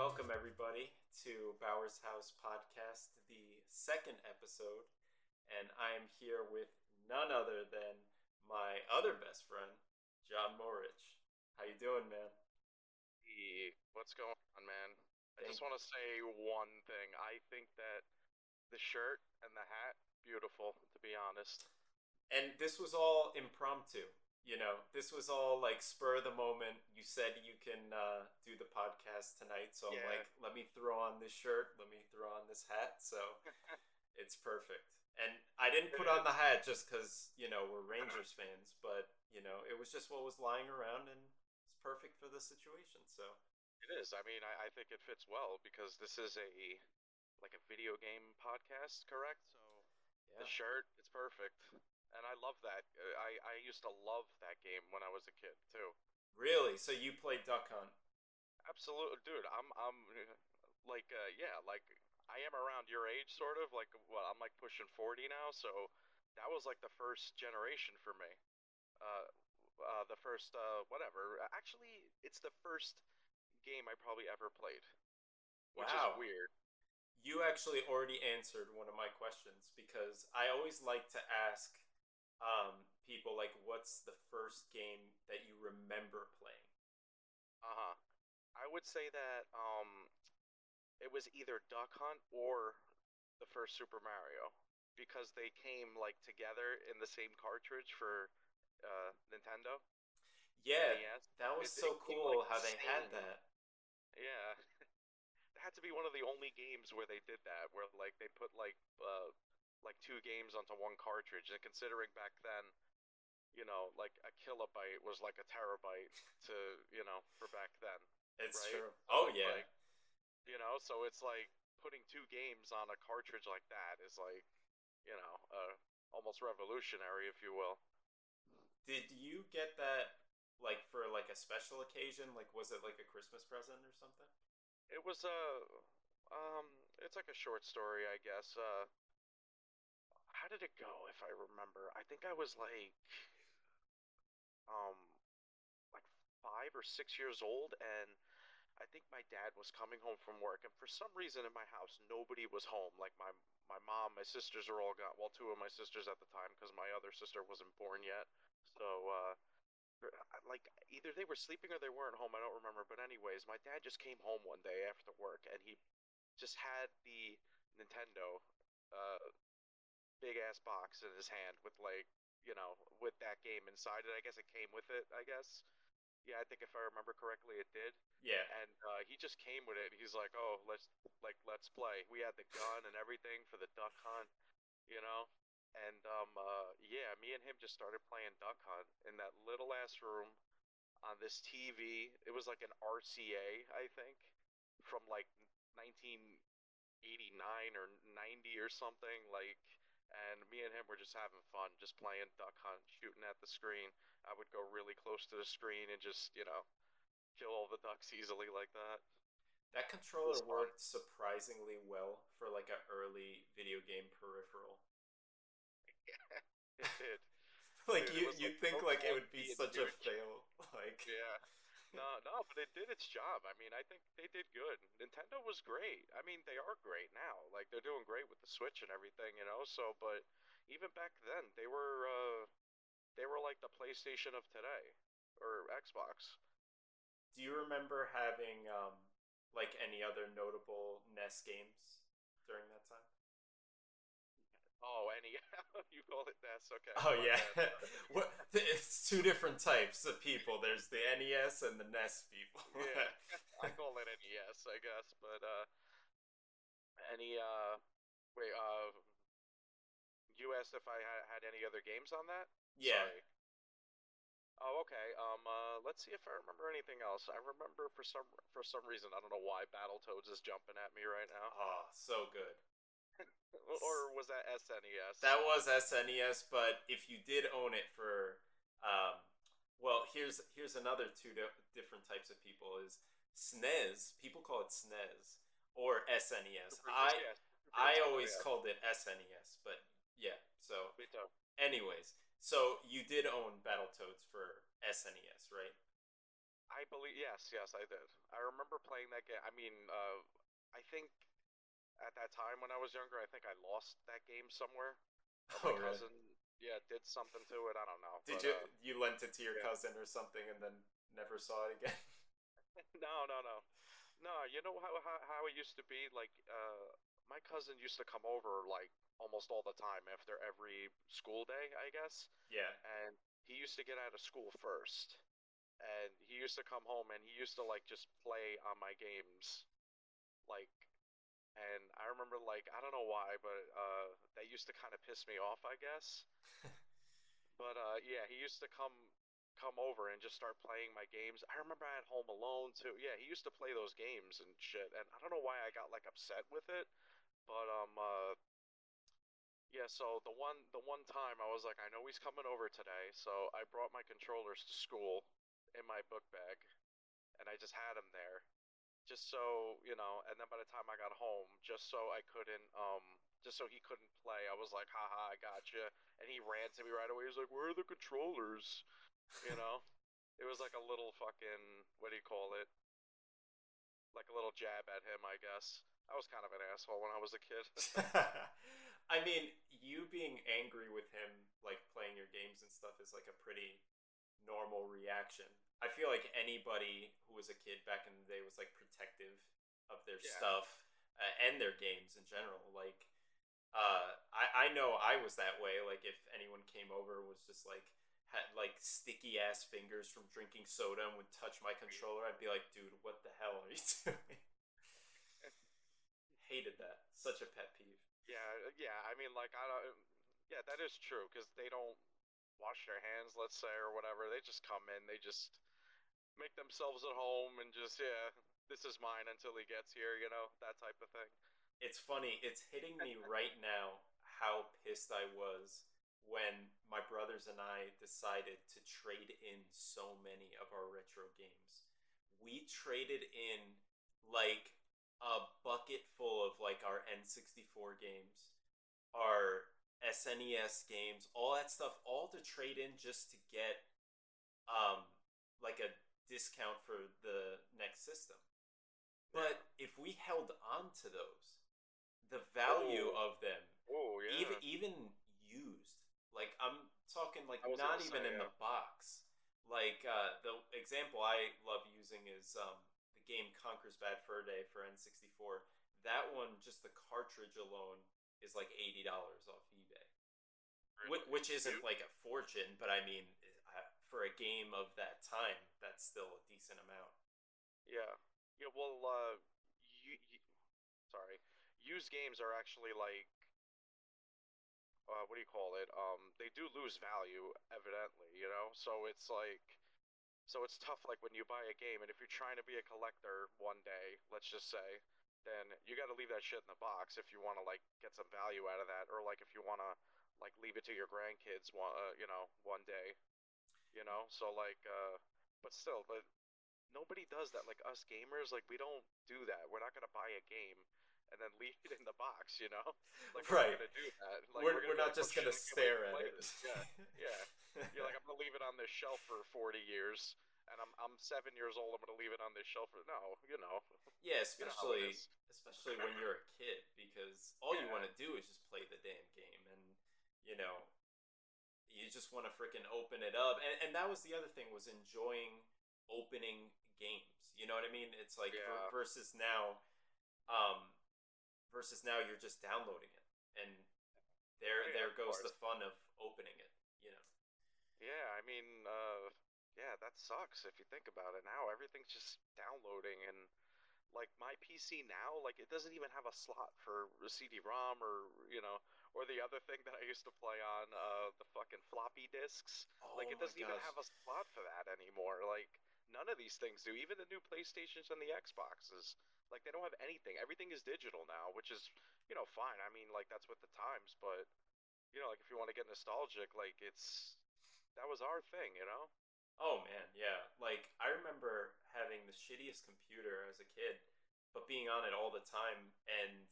welcome everybody to Bowers House Podcast, the second episode. And I am here with none other than my other best friend, John Moric. How you doing, man? Hey, what's going on, man? I just want to say one thing. I think that the shirt and the hat, beautiful, to be honest. And this was all impromptu. You know, this was all like spur of the moment. You said you can uh, do the podcast tonight, so I'm like, let me throw on this shirt, let me throw on this hat. So it's perfect. And I didn't put on the hat just because you know we're Rangers fans, but you know it was just what was lying around, and it's perfect for the situation. So It is. I mean, I, I think it fits well because this is a like a video game podcast, correct? So yeah, the shirt, it's perfect, and I love that. Uh, I I used to love that game when I was a kid too. really. So you played Duck Hunt. Absolutely, dude. I'm I'm like uh, yeah, like I am around your age, sort of. Like well, I'm like pushing forty now, so that was like the first generation for me. Uh, uh, the first uh, whatever. Actually, it's the first game I probably ever played, which Wow. is weird. You actually already answered one of my questions because I always like to ask um, people like, what's the first game that you remember playing? Uh huh. I would say that um, it was either Duck Hunt or the first Super Mario because they came like together in the same cartridge for uh, Nintendo. Yeah, NES. that was It- so it came, cool like, how they had that. Yeah. it had to be one of the only games where they did that, where like they put like uh like two games onto one cartridge. And considering back then, you know, like a kilobyte was like a terabyte to you know for back then. It's Right? true. Oh yeah, like, You know, so it's like putting two games on a cartridge like that is like, you know, uh, almost revolutionary, if you will. did you get that like for like a special occasion? Like, was it like a Christmas present or something? It was a, um, it's like a short story, I guess. Uh, how did it go? If I remember, I think I was like, um, like five or six years old, and I think my dad was coming home from work, and for some reason in my house nobody was home. Like my my mom, my sisters are all gone. Well, two of my sisters at the time, because my other sister wasn't born yet. So, uh, like either they were sleeping or they weren't home. I don't remember. But anyways, my dad just came home one day after work, and he just had the Nintendo, uh, big ass box in his hand with like you know with that game inside it. I guess it came with it. I guess. Yeah, I think if I remember correctly, it did Yeah. and uh, he just came with it. He's like, "Oh, let's like let's play." We had the gun and everything for the duck hunt, you know. And um, uh, yeah, me and him just started playing duck hunt in that little ass room on this TV. It was like an RCA, I think, from like 1989 or 90 or something. Like, and me and him were just having fun, just playing duck hunt, shooting at the screen. I would go really close to the screen and just, you know, kill all the ducks easily like that. That controller worked surprisingly well for like an early video game peripheral. It did. Like Dude, you, you'd like, think like it would be such a fail. Like Yeah. No, no, but it did its job. I mean, I think they did good. Nintendo was great. I mean, they are great now. Like they're doing great with the Switch and everything, you know. So, but even back then, they were uh they were like the PlayStation of today or Xbox. Do you remember having um, like any other notable NES games during that time? Oh, any you call it NES? Okay. Oh yeah? It's two different types of people. There's the NES and the NES people. yeah, I call it NES, I guess. But uh, any uh, wait, uh, you asked if I had, had any other games on that. yeah. Sorry. Oh, okay. Um, uh, let's see if I remember anything else. I remember for some for some reason I don't know why Battletoads is jumping at me right now. Oh, so good. or was that SNES? That was SNES, but if you did own it for, um, well, here's here's another two di- different types of people is SNES. People call it SNES or SNES. I I always called it SNES, but yeah. So, anyways, so you did own Battletoads for SNES, right? I believe yes, yes, I did. I remember playing that game. I mean, uh, I think at that time when I was younger, I think I lost that game somewhere. Or my Oh, really? cousin, yeah, did something to it. I don't know. Did but, you uh, you lent it to your yeah. cousin or something and then never saw it again? no, no, no, no. You know how how, how it used to be? Like, uh, my cousin used to come over like almost all the time after every school day, I guess. yeah. And he used to get out of school first, and he used to come home and he used to like just play on my games, like. And I remember, like, I don't know why, but uh, that used to kind of piss me off, I guess. But uh, yeah, he used to come come over and just start playing my games. I remember I had Home Alone too. Yeah, he used to play those games and shit. And I don't know why I got like upset with it, but um uh yeah, so the one the one time I was like, I know he's coming over today, so I brought my controllers to school in my book bag, and I just had them there, just so you know. And then by the time I got home, just so I couldn't um just so he couldn't play, I was like, haha, I gotcha. And he ran to me right away. He was like, Where are the controllers? You know? It was like a little fucking what do you call it? Like a little jab at him, I guess. I was kind of an asshole when I was a kid. I mean, you being angry with him, like playing your games and stuff, is like a pretty normal reaction. I feel like anybody who was a kid back in the day was like protective of their Yeah. stuff uh, and their games in general. Like, uh, I I know I was that way. Like, if anyone came over was just like had like sticky ass fingers from drinking soda and would touch my controller, I'd be like, dude, what the hell are you doing? Hated that. Such a pet peeve. yeah, yeah. I mean, like I don't. Yeah, that is true because they don't wash their hands, let's say, or whatever. They just come in, they just make themselves at home, and just yeah, this is mine until he gets here. You know, that type of thing. It's funny. It's hitting me right now how pissed I was when my brothers and I decided to trade in so many of our retro games. We traded in like a bucket full of like our N64 games, our SNES games, all that stuff, all to trade in just to get um like a discount for the next system. But if we held on to those, the value Ooh. of them, Oh yeah. even even used, like I'm talking like not even say, in yeah. the box. Like uh, the example I love using is um, the game Conker's Bad Fur Day for N64. That one, just the cartridge alone, is like eighty dollars off eBay, Wh- which isn't like a fortune, but I mean, for a game of that time, that's still a decent amount. Yeah. Yeah. Well, uh, you, you sorry, used games are actually like, uh, what do you call it? Um, they do lose value, evidently. You know, so it's like, so it's tough. Like when you buy a game, and if you're trying to be a collector one day, let's just say, then you got to leave that shit in the box if you want to like get some value out of that, or like if you want to like leave it to your grandkids one, uh, you know, one day. You know, so like, uh, but still, but nobody does that. Like us gamers, like we don't do that. We're not gonna buy a game and then leave it in the box, you know? Like we're Right. not gonna do that. Like we're, gonna we're not like, just "Oh, gonna shit, I can't wait stare at it. this." Yeah, yeah. You're like, I'm gonna leave it on this shelf for 40 years, and I'm I'm seven years old. I'm gonna leave it on this shelf for no, you know. yeah, You know especially especially when you're a kid, because all you want to do is just play the damn game, and you know, you just want to freaking open it up. And and that was the other thing was enjoying opening games. You know what I mean? It's like Yeah. versus now, um, versus now you're just downloading it, and there Yeah, there goes the fun of opening it. You know. Yeah, I mean, uh, yeah, that sucks if you think about it. Now everything's just downloading, and like my PC now, like it doesn't even have a slot for a CD-ROM or you know, or the other thing that I used to play on, uh, the fucking floppy disks. like Oh it doesn't even have a slot for that anymore. Like none of these things do. Even the new PlayStations and the Xboxes, like they don't have anything. Everything is digital now, which is you know fine. I mean, like that's with the times, but you know, like if you want to get nostalgic, like it's that was our thing, you know. Oh man, yeah. Like I remember having the shittiest computer as a kid, but being on it all the time and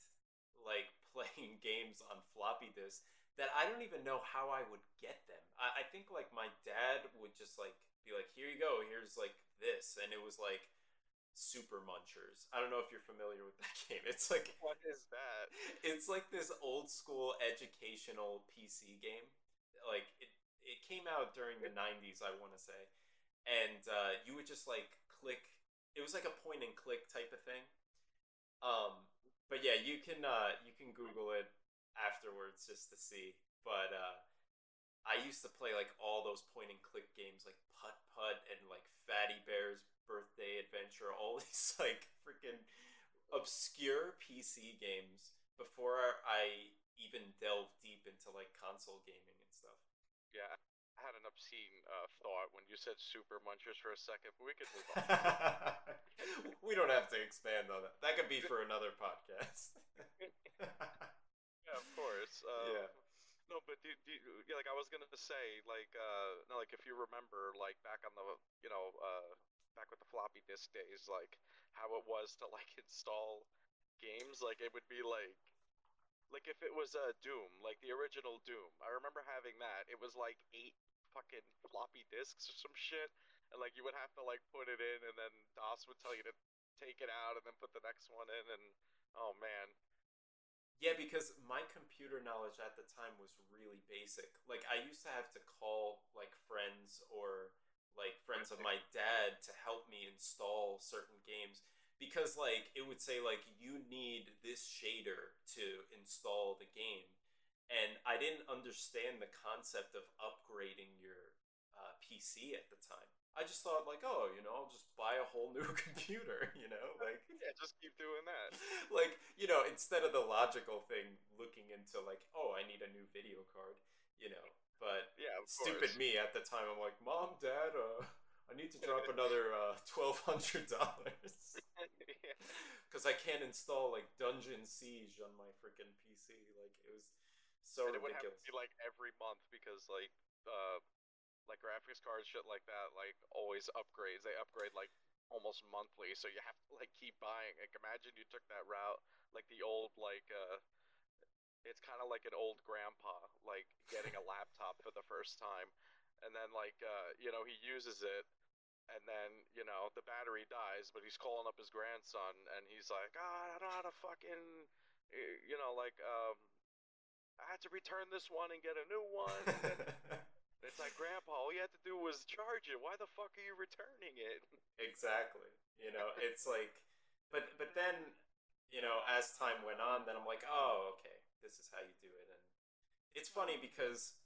like playing games on floppy disk. that I don't even know how I would get them. I, I think like my dad would just like be like, "Here you go. Here's like this," and it was like Super Munchers. I don't know if you're familiar with that game. It's like what is that? It's like this old school educational PC game. Like it, it came out during the '90s, I want to say, and uh, you would just like click. It was like a point and click type of thing. Um, but yeah, you can uh, you can Google it afterwards just to see. But uh, I used to play like all those point and click games like Putt Putt and like Fatty Bear's Birthday Adventure, all these like freaking obscure PC games before I even delved deep into like console gaming and stuff. Yeah, had an obscene uh, thought when you said Super Munchers for a second, but we could move on. we don't have to expand on that. That could be for another podcast. yeah, of course. Um, yeah. No, but do, do, yeah, like I was gonna say, like, uh, no, like if you remember, like back on the, you know, uh, back with the floppy disk days, like how it was to like install games, like it would be like, like if it was a uh, Doom, like the original Doom. I remember having that. It was like eight fucking floppy disks or some shit, and like you would have to like put it in, and then DOS would tell you to take it out and then put the next one in, and oh man, yeah, because my computer knowledge at the time was really basic. Like I used to have to call like friends or like friends of my dad to help me install certain games. Because like it would say like you need this shader to install the game and I didn't understand the concept of upgrading your uh, PC at the time. I just thought like, oh, you know, I'll just buy a whole new computer, you know, like yeah, just keep doing that. like, you know, instead of the logical thing looking into like, oh, I need a new video card, you know. But yeah, stupid course. me at the time, I'm like, mom, dad, uh, I need to drop another uh, twelve hundred dollars because I can't install like Dungeon Siege on my freaking PC. Like it was so and it ridiculous. would have to be like every month because like uh, like graphics cards, shit like that, like always upgrades. They upgrade like almost monthly, so you have to like keep buying. Like imagine you took that route, like the old like uh it's kind of like an old grandpa like getting a laptop for the first time and then like uh you know he uses it and then you know the battery dies but he's calling up his grandson and he's like oh, i don't know how to fucking you know like um i had to return this one and get a new one It's like, Grandpa, all you had to do was charge it. Why the fuck are you returning it? Exactly. You know, it's like, but but then, you know, as time went on, then I'm like, oh, okay, this is how you do it. And it's funny because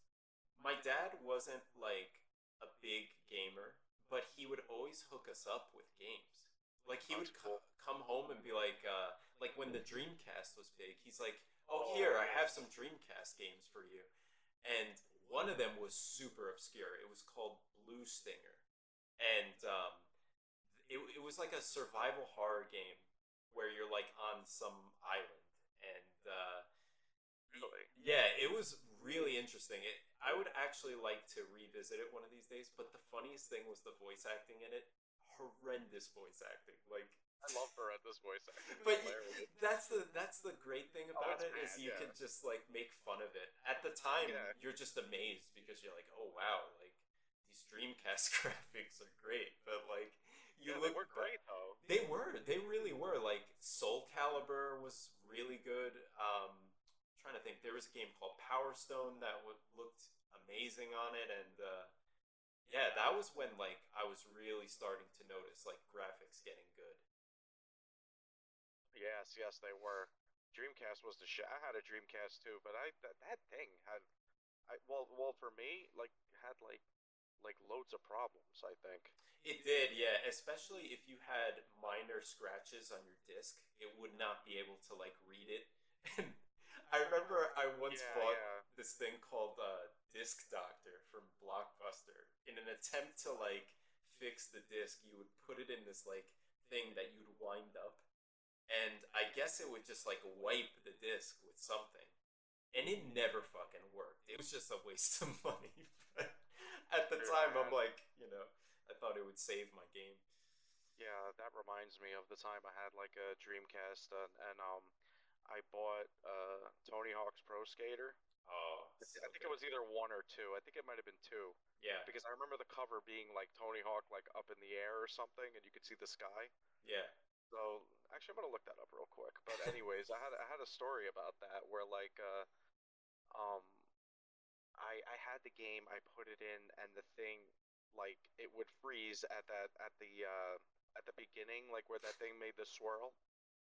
my dad wasn't like a big gamer, but he would always hook us up with games. Like he would co- come home and be like, uh, like when the Dreamcast was big, he's like, oh, here, I have some Dreamcast games for you. And one of them was super obscure. It was called Blue Stinger, and um, it it was like a survival horror game where you're like on some island, and uh, really, yeah, it was really interesting. It I would actually like to revisit it one of these days. But the funniest thing was the voice acting in it. Horrendous voice acting, like I love horrendous voice acting. but that's the that's the great thing oh, about oh, it is you yeah. can just like make fun of it. At the time, yeah. you're just amazed because you're like, oh wow, like these Dreamcast graphics are great. But like you yeah, look, they were great though. They were. They really were. Like Soul Calibur was really good. Um, I'm trying to think, there was a game called Power Stone that w- looked amazing on it, and uh, yeah, that was when like I was really starting to notice like graphics getting. Yes, yes, they were. Dreamcast was the shit. I had a Dreamcast too, but I that, that thing had, I well, well for me, like had like like loads of problems. I think it did, yeah. Especially if you had minor scratches on your disc, it would not be able to like read it. And I remember I once yeah, bought yeah. this thing called uh, Disc Doctor from Blockbuster. In an attempt to like fix the disc, you would put it in this like thing that you'd wind up and I guess it would just like wipe the disc with something, and it never fucking worked. It was just a waste of money. But at the time, I'm like, you know, I thought it would save my game. Yeah, that reminds me of the time I had like a Dreamcast and, and um, I bought uh Tony Hawk's Pro Skater. Oh, I so think it was either one or two. I think it might have been two Yeah, because I remember the cover being like Tony Hawk like up in the air or something, and you could see the sky. yeah. So actually, I'm gonna look that up real quick. But anyways, I had I had a story about that where like uh um I I had the game, I put it in, and the thing like it would freeze at that at the uh at the beginning, like where that thing made the swirl,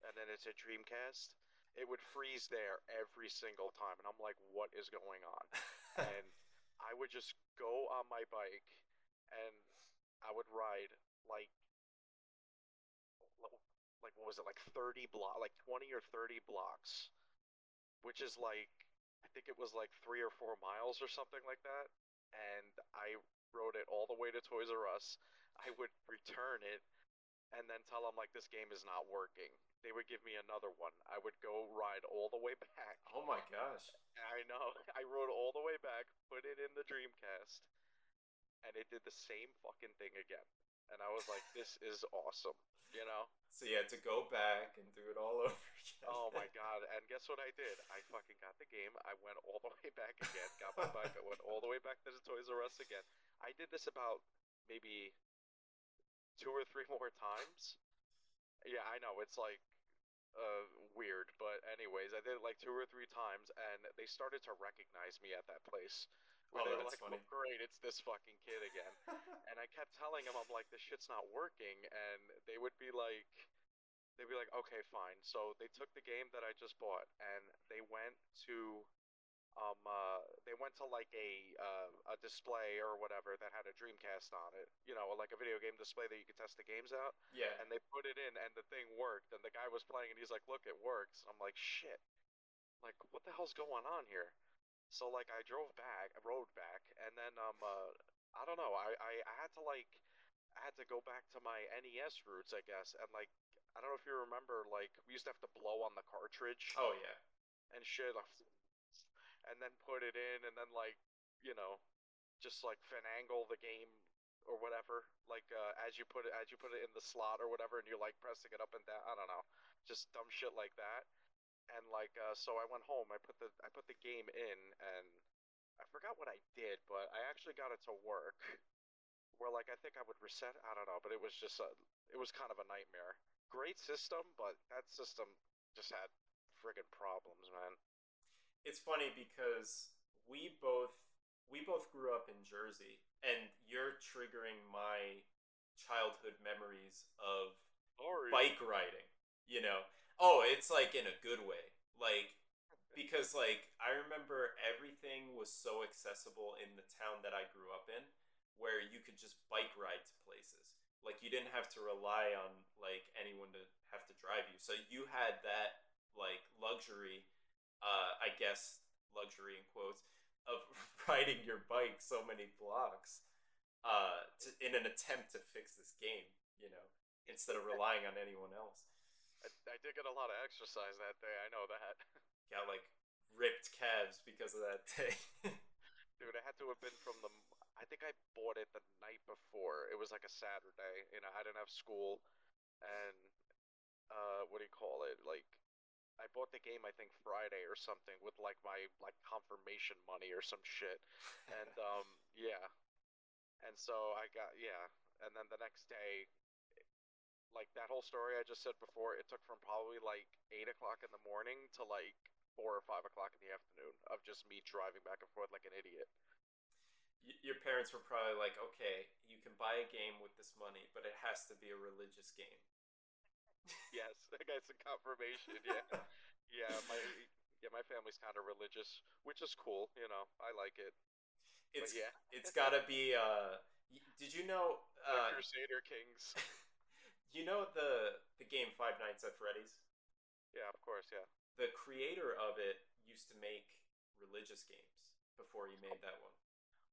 and then it's a Dreamcast. It would freeze there every single time, and I'm like, what is going on? And I would just go on my bike, and I would ride like like what was it like 30 block like 20 or 30 blocks which is like i think it was like three or four miles or something like that and i rode it all the way to toys r us. I would return it and then tell them like this game is not working. They would give me another one. I would go ride all the way back. Oh my gosh. i know. I rode all the way back put it in the dreamcast and it did the same fucking thing again. And i was like this is awesome you know So you had to go back and do it all over again. Oh my god! And guess what I did? I fucking got the game. I went all the way back again. Got my bike. I went all the way back to the Toys R Us again. I did this about maybe two or three more times. Yeah, I know it's like uh weird, but anyways, I did it like two or three times, and they started to recognize me at that place. Where Oh, they were like, funny. "Oh, great, it's this fucking kid again." And I kept telling them, I'm like, this shit's not working. And they would be like, they'd be like, okay, fine. So they took the game that I just bought and they went to, um, uh, they went to like a, uh, a display or whatever that had a Dreamcast on it, you know, like a video game display that you could test the games out. yeah. And they put it in and the thing worked. And the guy was playing and he's like, look, it works. And I'm like, shit. Like, what the hell's going on here? So like I drove back, I rode back, and then um uh, I don't know, I, I I had to like I had to go back to my NES roots, I guess, and like I don't know if you remember, like we used to have to blow on the cartridge oh yeah. and shit, and then put it in, and then like you know, just like finagle the game or whatever, like uh, as you put it as you put it in the slot or whatever, and you're like pressing it up and down. I don't know, just dumb shit like that. And like uh, so, I went home. I put the I put the game in, and I forgot what I did, but I actually got it to work. Where like I think I would reset. I don't know, but it was just a, it was kind of a nightmare. Great system, but that system just had friggin' problems, man. It's funny because we both we both grew up in Jersey, and you're triggering my childhood memories of Sorry. bike riding. You know, oh, it's like in a good way, like because like I remember everything was so accessible in the town that I grew up in, where you could just bike ride to places. Like you didn't have to rely on like anyone to have to drive you. So you had that like luxury, uh, I guess luxury in quotes, of riding your bike so many blocks, uh, to, in an attempt to fix this game. You know, instead of relying on anyone else. I, I did get a lot of exercise that day. I know that. Got like ripped calves because of that day. Dude, it had to have been from the. I think I bought it the night before. It was like a Saturday. You know, I didn't have school, and uh, what do you call it? Like, I bought the game I think Friday or something with like my like confirmation money or some shit, and um, yeah, and so I got yeah, and then the next day, like that whole story I just said before, it took from probably like eight o'clock in the morning to like four or five o'clock in the afternoon of just me driving back and forth like an idiot. Y- Your parents were probably like, okay, you can buy a game with this money, but it has to be a religious game. Yes, I got some confirmation. Yeah, yeah. My yeah, my family's kind of religious, which is cool. You know, I like it. It's but yeah, it's gotta be. Uh, did you know? Uh, Crusader Kings. you know the the game Five Nights at Freddy's. Yeah, of course. Yeah. The creator of it used to make religious games before he made that one.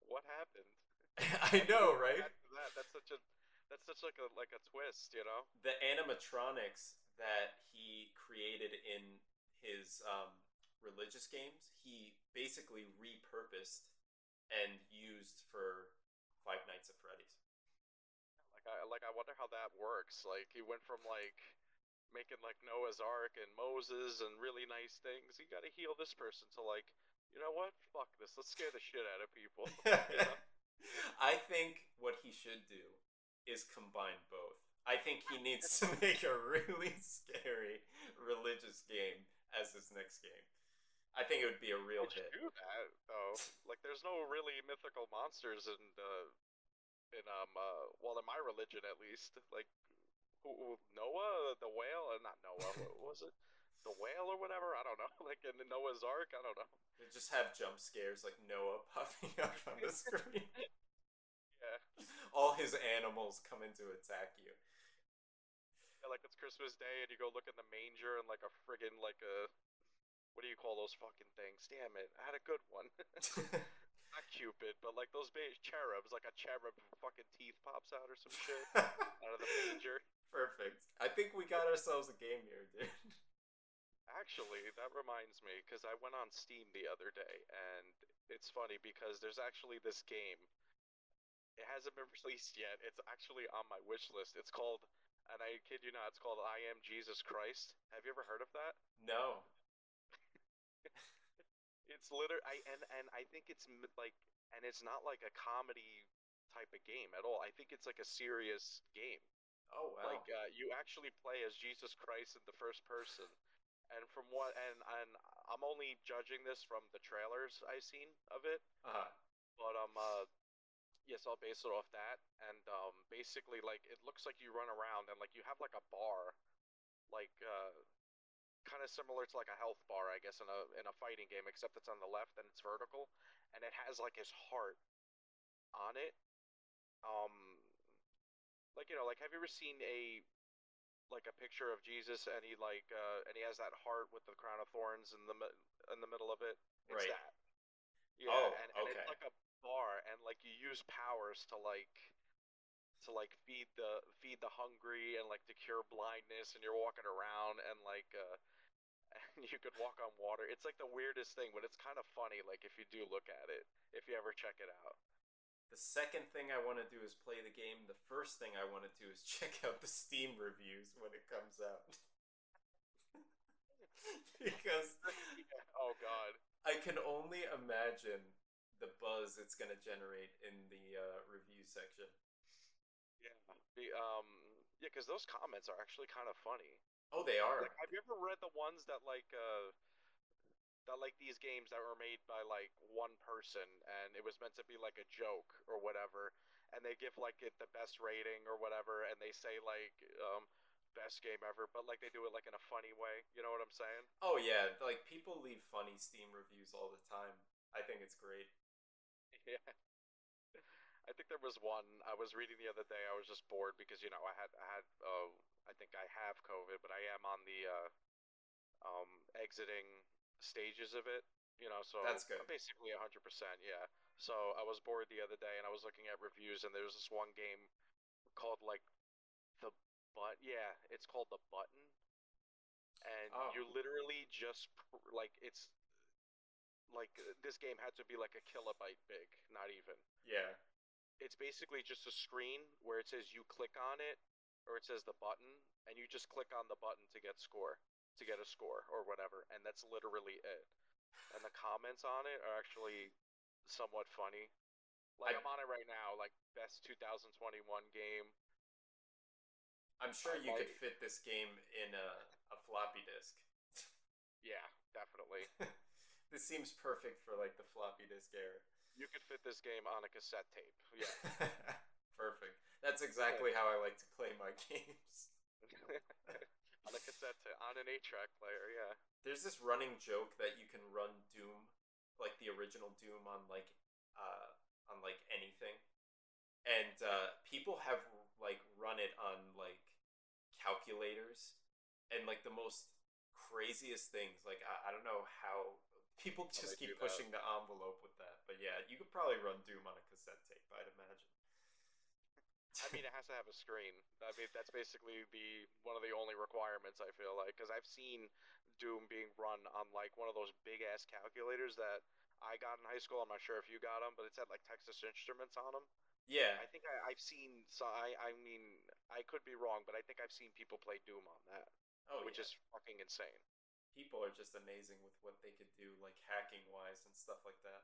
What happened? I know, right? That, that's such a that's such like a like a twist, you know. the animatronics that he created in his um, religious games, he basically repurposed and used for Five Nights at Freddy's. Like I like I wonder how that works. Like he went from like making like Noah's Ark and Moses and really nice things. You got to heal this person to like you know what? Fuck this. Let's scare the shit out of people. know? I think what he should do is combine both. I think he needs to make a really scary religious game as his next game. I think it would be a real hit. do that though? Like, there's no really mythical monsters in uh, in um uh, well, in my religion at least. Like, who, who Noah, the whale, uh, not Noah. what was it? The whale or whatever? I don't know. Like in the Noah's Ark, I don't know. They just have jump scares like Noah popping up on the screen. Yeah, All his animals coming to attack you. yeah, like it's Christmas Day and you go look in the manger and like a friggin' like a what do you call those fucking things? Damn it, I had a good one. Not Cupid, but like those big cherubs, like a cherub fucking teeth pops out or some shit out of the manger. Perfect. I think we got ourselves a game here, dude. Actually, that reminds me because I went on Steam the other day, and it's funny because there's actually this game. It hasn't been released yet. It's actually on my wish list. It's called, and I kid you not, it's called I Am Jesus Christ. Have you ever heard of that? No. It's literally, I and and I think it's like, and it's not like a comedy type of game at all. I think it's like a serious game. Oh wow. Like uh, you actually play as Jesus Christ in the first person. And from what and and I'm only judging this from the trailers I've seen of it, uh-huh. but um uh yes, I'll base it off that. And um basically like it looks like you run around and like you have like a bar like uh kind of similar to like a health bar, I guess, in a in a fighting game, except it's on the left and it's vertical, and it has like his heart on it. Um, like you know, like have you ever seen a like a picture of Jesus and he like uh and he has that heart with the crown of thorns in the in the middle of it? It's Right. that. Yeah, Oh, and, and okay. it's like a bar, and like you use powers to like to like feed the feed the hungry and like to cure blindness, and you're walking around and like uh and you could walk on water. It's like the weirdest thing, but it's kind of funny. Like if you do look at it, if you ever check it out. The second thing I want to do is play the game. The first thing I want to do is check out the Steam reviews when it comes out. because oh God. I can only imagine the buzz it's going to generate in the uh, review section. Yeah. The um. Yeah, because those comments are actually kind of funny. Oh, they are. Like, have you ever read the ones that like uh that like these games that were made by like one person and it was meant to be like a joke or whatever and they give like it the best rating or whatever and they say like um best game ever but like they do it like in a funny way you know what i'm saying Oh yeah, like people leave funny Steam reviews all the time. I think it's great. yeah i think there was one i was reading the other day i was just bored because you know i had i had uh i think i have covid but i am on the uh um exiting stages of it you know so That's good. I'm basically 100% yeah so i was bored the other day and i was looking at reviews and there was this one game called like the but yeah it's called the button and Oh. you literally just pr- like it's like this game had to be like a kilobyte big not even Yeah. It's basically just a screen where it says you click on it or it says the button and you just click on the button to get score to get a score or whatever and that's literally it and the comments on it are actually somewhat funny like I- am on it right now like best 2021 game I'm sure you could fit this game in a, a floppy disk. yeah definitely this seems perfect for like the floppy disk era. You could fit this game on a cassette tape yeah Perfect. That's exactly how I like to play my games. on a cassette tape on an 8 track player yeah There's this running joke that you can run Doom, like the original Doom, on like uh, on like anything, and uh, people have like run it on like calculators and like the most craziest things. Like I, I don't know how people just keep do that. pushing the envelope with that, but yeah, you could probably run Doom on a cassette tape. I'd imagine. I mean, it has to have a screen. I mean, that's basically the one of the only requirements I feel like because I've seen Doom being run on like one of those big ass calculators that I got in high school. I'm not sure if you got them, but it's had like Texas Instruments on them. yeah, I think I, I've seen. So I, I mean, I could be wrong, but I think I've seen people play Doom on that, oh which yeah. is fucking insane. People are just amazing with what they could do, like hacking wise and stuff like that.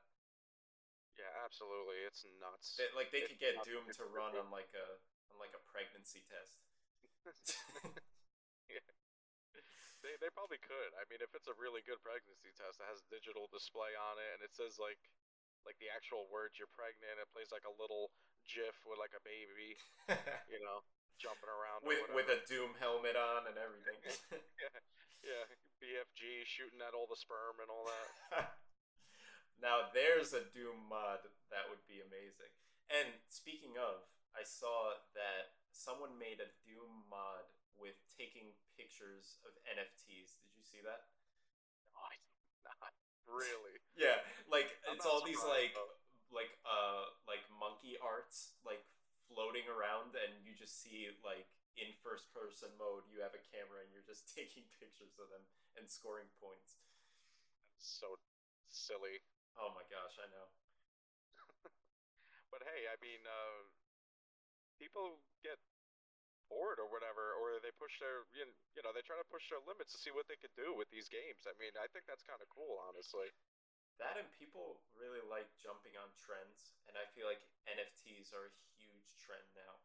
Yeah, absolutely. It's nuts. They, like they It's could get. Doom to run on like a on like a pregnancy test. They they probably could. I mean, if it's a really good pregnancy test that has digital display on it and it says like like the actual words you're pregnant, it plays like a little GIF with like a baby, you know, jumping around with with a Doom helmet on and everything. yeah, yeah, BFG shooting at all the sperm and all that. now there's a Doom mod that would be amazing. And speaking of, I saw that someone made a Doom mod with taking pictures of NFTs. Did you see that? No, I not really. Yeah, like I'm it's all these like though. like uh like monkey arts like floating around and you just see like in first person mode you have a camera and you're just taking pictures of them and scoring points. So silly. Oh my gosh, I know. But hey, I mean, uh, people get bored or whatever, or they push their, you you know, they try to push their limits to see what they could do with these games. I mean, I think that's kind of cool, honestly. That and people really like jumping on trends, and I feel like NFTs are a huge trend now.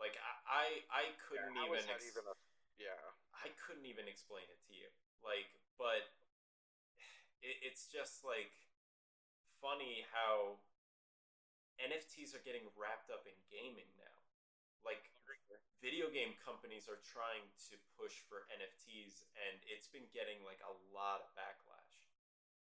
Like I, I, I couldn't How even, ex- even a? Yeah. I couldn't even explain it to you. Like, but it, it's just like funny how NFTs are getting wrapped up in gaming now. Like, video game companies are trying to push for NFTs, and it's been getting like a lot of backlash.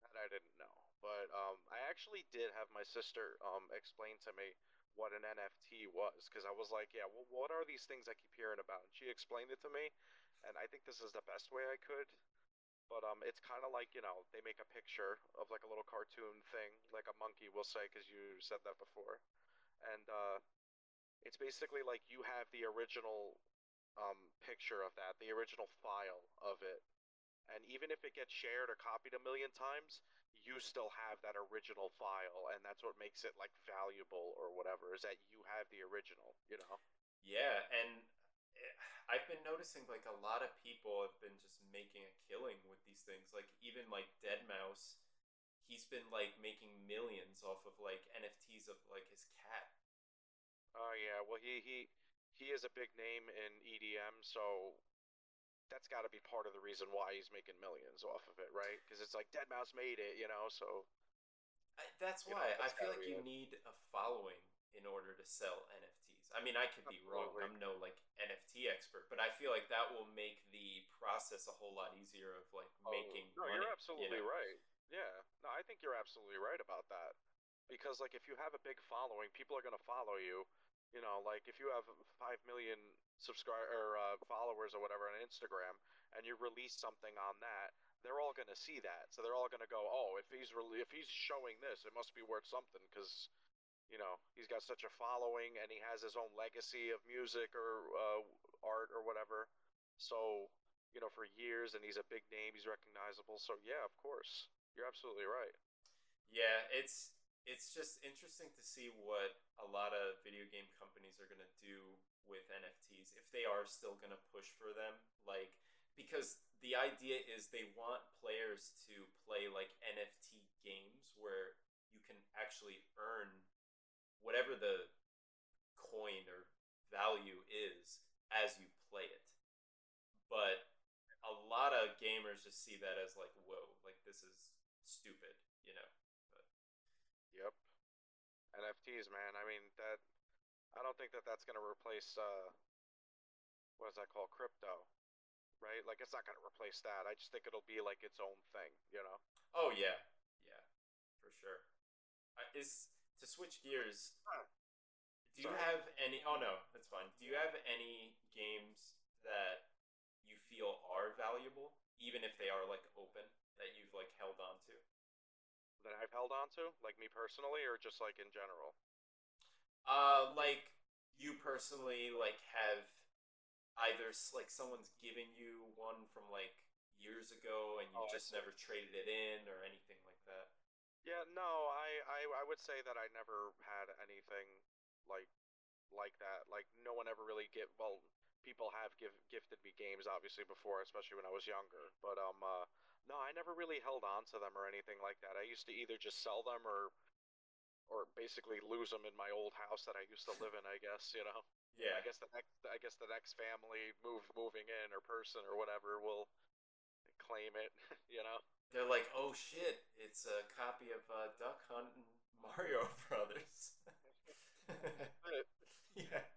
That I didn't know, but um, I actually did have my sister um explain to me what an NFT was, because I was like, yeah, well, what are these things I keep hearing about? And she explained it to me, and I think this is the best way I could. But um, it's kind of like you know they make a picture of like a little cartoon thing, like a monkey, we'll say, because you said that before, and uh, it's basically like you have the original um picture of that, the original file of it, and even if it gets shared or copied a million times, you still have that original file, and that's what makes it like valuable or whatever. Is that you have the original, you know? Yeah, and eh, I've been noticing like a lot of people have been just making a killing with these things. Like even like Deadmau5, he's been like making millions off of like NFTs of like his cat. Oh yeah, well he he he is a big name in EDM, so that's got to be part of the reason why he's making millions off of it, right? Because it's like Deadmau5 made it, you know. So I, that's You know, why I feel like you it. need a following in order to sell NFTs. I mean, I could be wrong. I'm no like NFT expert, but I feel like that will make the process a whole lot easier of like Oh, making no, money. you're absolutely you know? right. Yeah, no, I think you're absolutely right about that. Because like if you have a big following, people are gonna follow you. You know, like if you have five million subscribe or uh, followers or whatever on Instagram, and you release something on that, they're all gonna see that. So they're all gonna go, oh, if he's really if he's showing this, it must be worth something because. You know, he's got such a following, and he has his own legacy of music or uh, art or whatever. So, you know, for years, and he's a big name. He's recognizable. So yeah, of course, you're absolutely right. Yeah, it's it's just interesting to see what a lot of video game companies are gonna do with NFTs if they are still gonna push for them. Like because the idea is they want players to play like NFT games where you can actually earn whatever the coin or value is as you play it. But a lot of gamers just see that as like, whoa, like this is stupid, you know. Yep. NFTs, man. I mean that. I don't think that that's gonna replace uh, what is that called, crypto, right? Like it's not gonna replace that. I just think it'll be like its own thing, you know? Oh yeah, yeah, for sure. Uh, is to switch gears. Do you Sorry. have any? Oh no, that's fine. Do you have any games that you feel are valuable, even if they are like open, that you've like held on to? That I've held on to, like me personally, or just like in general. Uh, like you personally, like have either like someone's given you one from like years ago and you Oh, just never traded it in or anything like that. Yeah, no, I, I I would say that I never had anything like like that. Like no one ever really get well. people have give, gifted me games obviously before, especially when I was younger. But um, uh, no, I never really held on to them or anything like that. I used to either just sell them or or basically lose them in my old house that I used to live in. I guess you know. Yeah. I guess the next I guess the next family move moving in or person or whatever will claim it. you know. They're like, oh shit, it's a copy of uh, Duck Hunt and Mario Brothers. yeah.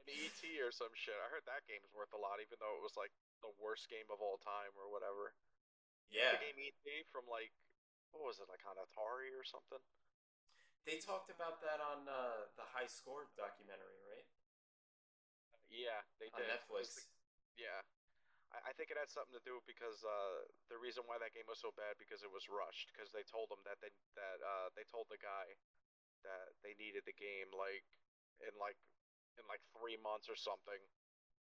An ET or some shit. I heard that game's worth a lot, even though it was like the worst game of all time or whatever. Yeah. The game ET from like what was it like on Atari or something? They talked about that on uh, the High Score documentary, right? Yeah, they on did. Netflix. Yeah, I, I think it had something to do because uh, the reason why that game was so bad because it was rushed because they told them that they that uh, they told the guy that they needed the game like in like in like three months or something,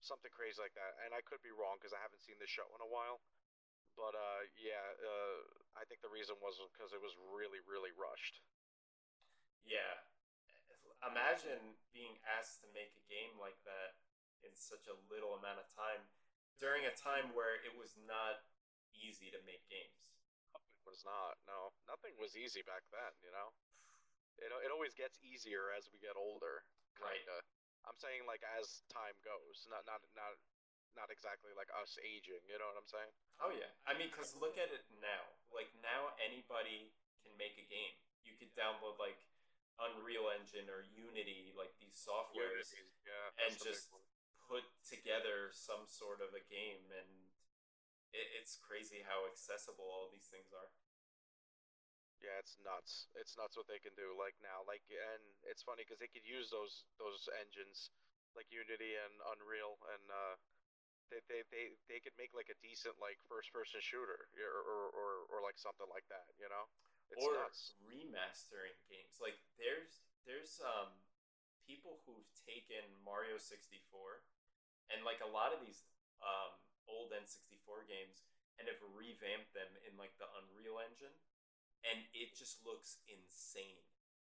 something crazy like that. And I could be wrong because I haven't seen the show in a while. But uh, yeah, uh, I think the reason was because it was really, really rushed. Yeah. Imagine being asked to make a game like that in such a little amount of time during a time where it was not easy to make games. It was not. No, nothing was easy back then. You know, it it always gets easier as we get older. Kinda. Right. I'm saying like as time goes, not not not not exactly like us aging. You know what I'm saying? Oh yeah. I mean, cause look at it now. Like now, anybody can make a game. You could download like Unreal Engine or Unity, like these softwares, Unity, yeah, and that's the big just put together some sort of a game. And it, it's crazy how accessible all these things are. Yeah, it's nuts. It's nuts what they can do like now. Like, and it's funny because they could use those those engines like Unity and Unreal, and uh, they, they they they could make like a decent like first person shooter or or, or or like something like that. You know, it's or nuts. remastering games. Like there's there's um people who've taken Mario 64 and like a lot of these um old N64 games and have revamped them in like the Unreal Engine and it just looks insane.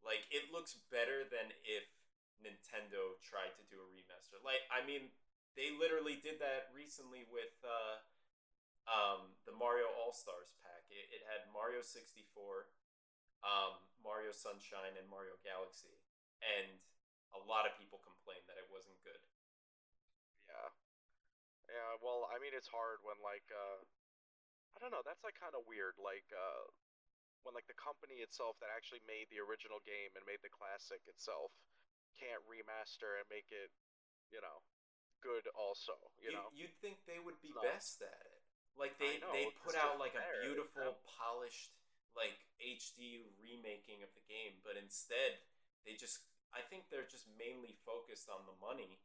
Like it looks better than if Nintendo tried to do a remaster. Like I mean they literally did that recently with uh um, the Mario All Stars pack. It, it had Mario 64, um, Mario Sunshine, and Mario Galaxy. And a lot of people complained that it wasn't good. Yeah, yeah. Well, I mean, it's hard when like uh, I don't know. That's like kind of weird. Like uh, when like the company itself that actually made the original game and made the classic itself can't remaster and make it, you know, good. Also, you, know. You'd think they would be No. best at it. Like they, know, they put out like a beautiful, polished, like HD remaking of the game, but instead they just I think they're just mainly focused on the money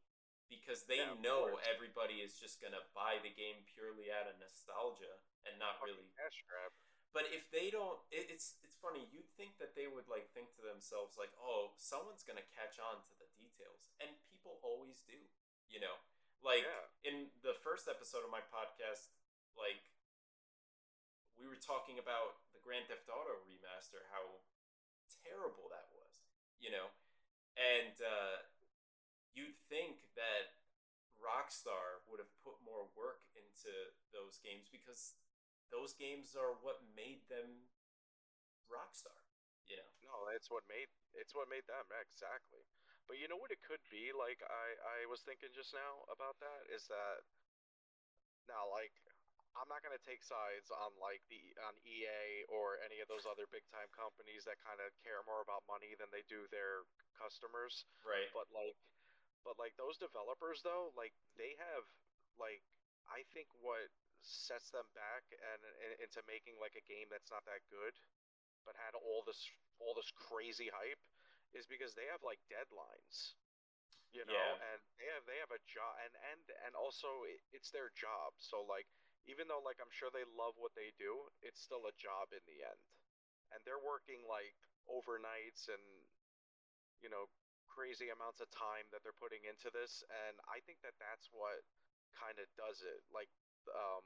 because they Yeah, know everybody is just gonna buy the game purely out of nostalgia and not really cash grab. But if they don't, it, it's it's funny. You'd think that they would like think to themselves like, "Oh, someone's gonna catch on to the details," and people always do. You know, like Yeah. in the first episode of my podcast, like we were talking about the Grand Theft Auto remaster, how terrible that was. You know, and uh, you'd think that Rockstar would have put more work into those games because those games are what made them Rockstar. You know, No, it's what made it's what made them exactly. But you know what it could be? Like I I was thinking just now about that is that now like I'm not gonna take sides on like the on EA or any of those other big time companies that kind of care more about money than they do their customers. right? But like, but like those developers though, like they have like I think what sets them back and, and into making like a game that's not that good, but had all this all this crazy hype, is because they have like deadlines, you know, Yeah. and they have they have a job and and and also it, it's their job. So like even though like I'm sure they love what they do, it's still a job in the end, and they're working like overnights and you know crazy amounts of time that they're putting into this and i think that that's what kind of does it like um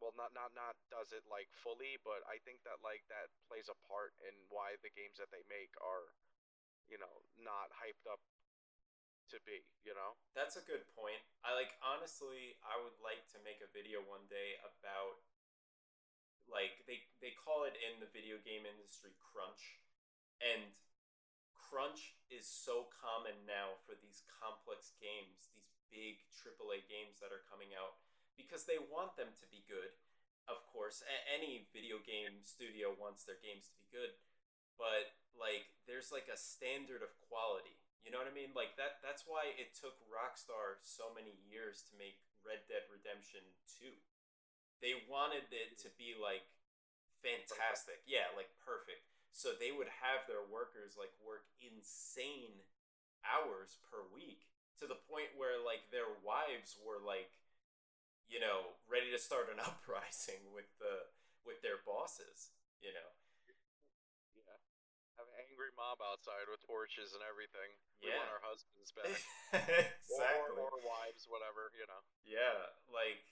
well not not not does it like fully but i think that like that plays a part in why the games that they make are you know not hyped up to be, you know? That's a good point. I like honestly, I would like to make a video one day about like they they call it in the video game industry crunch. And crunch is so common now for these complex games, these big AAA games that are coming out because they want them to be good. Of course, A- any video game studio wants their games to be good, but like there's like a standard of quality you know what I mean? Like that that's why it took Rockstar so many years to make Red Dead Redemption 2. They wanted it to be like fantastic. Yeah, like perfect. So they would have their workers like work insane hours per week to the point where like their wives were like you know, ready to start an uprising with the with their bosses, you know angry mob outside with torches and everything. We Yeah. want our husbands back. exactly. Or, or wives, whatever, you know. Yeah, like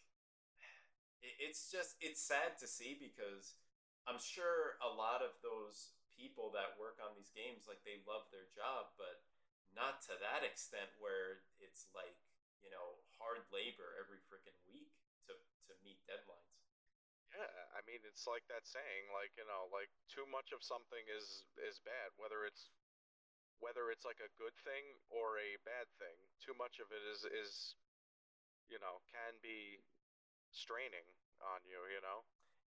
it's just it's sad to see because I'm sure a lot of those people that work on these games like they love their job, but not to that extent where it's like, you know, hard labor every freaking week to to meet deadlines. Yeah, I mean it's like that saying, like, you know, like too much of something is is bad, whether it's whether it's like a good thing or a bad thing. Too much of it is is you know, can be straining on you, you know?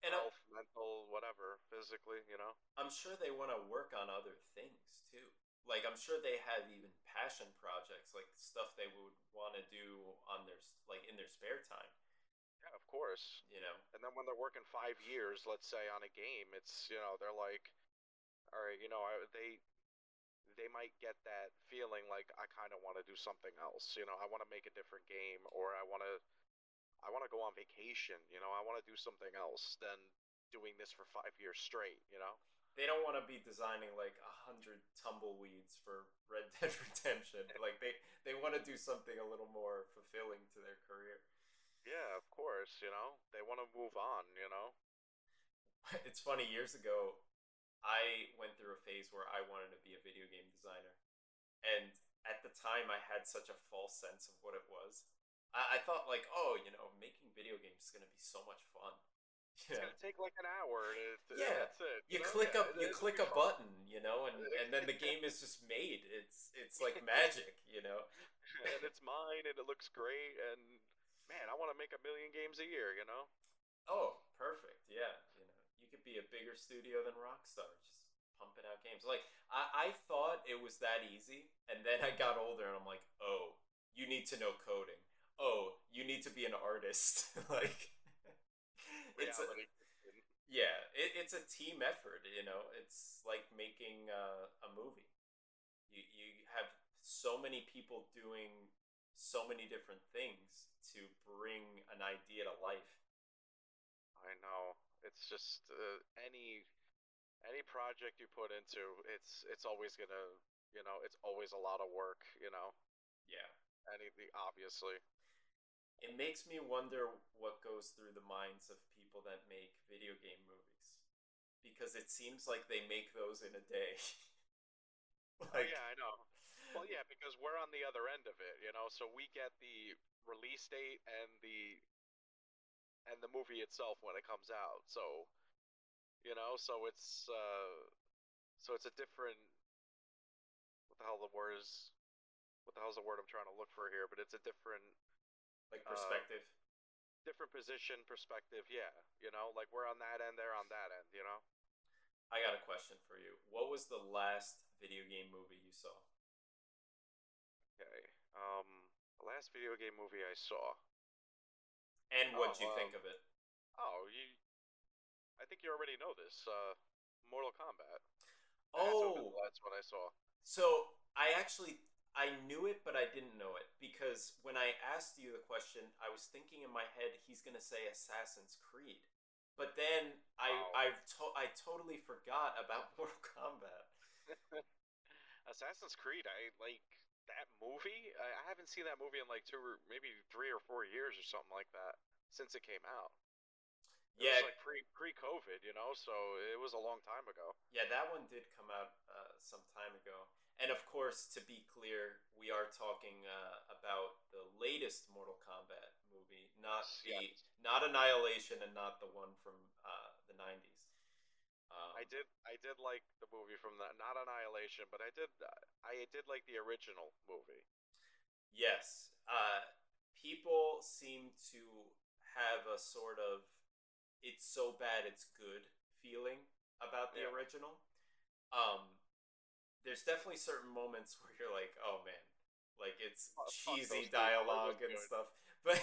And I'm, Health, mental, whatever, physically, you know? I'm sure they want to work on other things too. Like I'm sure they have even passion projects, like stuff they would want to do on their like in their spare time. Yeah, of course. You know, And then when they're working five years, let's say on a game, it's you know they're like, all right, you know, I, they they might get that feeling like I kind of want to do something else. You know, I want to make a different game, or I want to I want to go on vacation. You know, I want to do something else than doing this for five years straight. You know. they don't want to be designing like a hundred tumbleweeds for Red Dead Redemption. like they they want to do something a little more fulfilling to their career. Yeah, of course. You know, they want to move on. You know. It's funny. Years ago, I went through a phase where I wanted to be a video game designer, and at the time, I had such a false sense of what it was. I, I thought like, oh, you know, making video games is gonna be so much fun. It's Yeah. gonna take like an hour. To, to- Yeah, that's it. You know? click up, it- you click a fun. button, you know, and and then the game is just made. It's it's like magic, you know. and it's mine, and it looks great, and man, I want to make a million games a year. You know. Oh, perfect. Yeah, you know, you could be a bigger studio than Rockstar, just pumping out games. Like I, I thought it was that easy, and then I got older, and I'm like, oh, you need to know coding. Oh, you need to be an artist. like, it's a, yeah, it, it's a team effort. You know, it's like making uh, a movie. You you have so many people doing so many different things to bring an idea to life. I know. It's just uh, any any project you put into, it's it's always gonna, you know, it's always a lot of work. You know, Yeah. anything obviously. It makes me wonder what goes through the minds of people that make video game movies. Because it seems like they make those in a day. oh yeah, I know. Well, yeah, because we're on the other end of it, you know. So we get the release date and the and the movie itself when it comes out. So, you know, so it's uh, so it's a different. What the hell the word is? What the hell's the word I'm trying to look for here? But it's a different like uh, perspective. different position perspective. Yeah, you know, like we're on that end, they're on that end. You know. I got a question for you. What was the last video game movie you saw? Okay. Um, the last video game movie I saw. And what'd Oh, you think um, of it? Oh, you. I think you already know this. Uh, Mortal Kombat. Oh, that's what I saw. so I actually I knew it, but I didn't know it because when I asked you the question, I was thinking in my head he's gonna say Assassin's Creed, but then I Oh. I to- I totally forgot about Mortal Kombat. Assassin's Creed. I like that movie. I, I haven't seen that movie in like two, or maybe three or four years or something like that since it came out. It Yeah, was like pre pre COVID, you know. So it was a long time ago. yeah, that one did come out uh, some time ago, and of course, to be clear, we are talking uh, about the latest Mortal Kombat movie, not the Yes. not Annihilation and not the one from uh, the '90s. Um, I did I did like the movie from that not Annihilation, but I did I did like the original movie. Yes. Uh, people seem to have a sort of it's so bad it's good feeling about the Yeah. original. Um, there's definitely certain moments where you're like, oh man, like it's cheesy those people, it was dialogue and good. stuff. But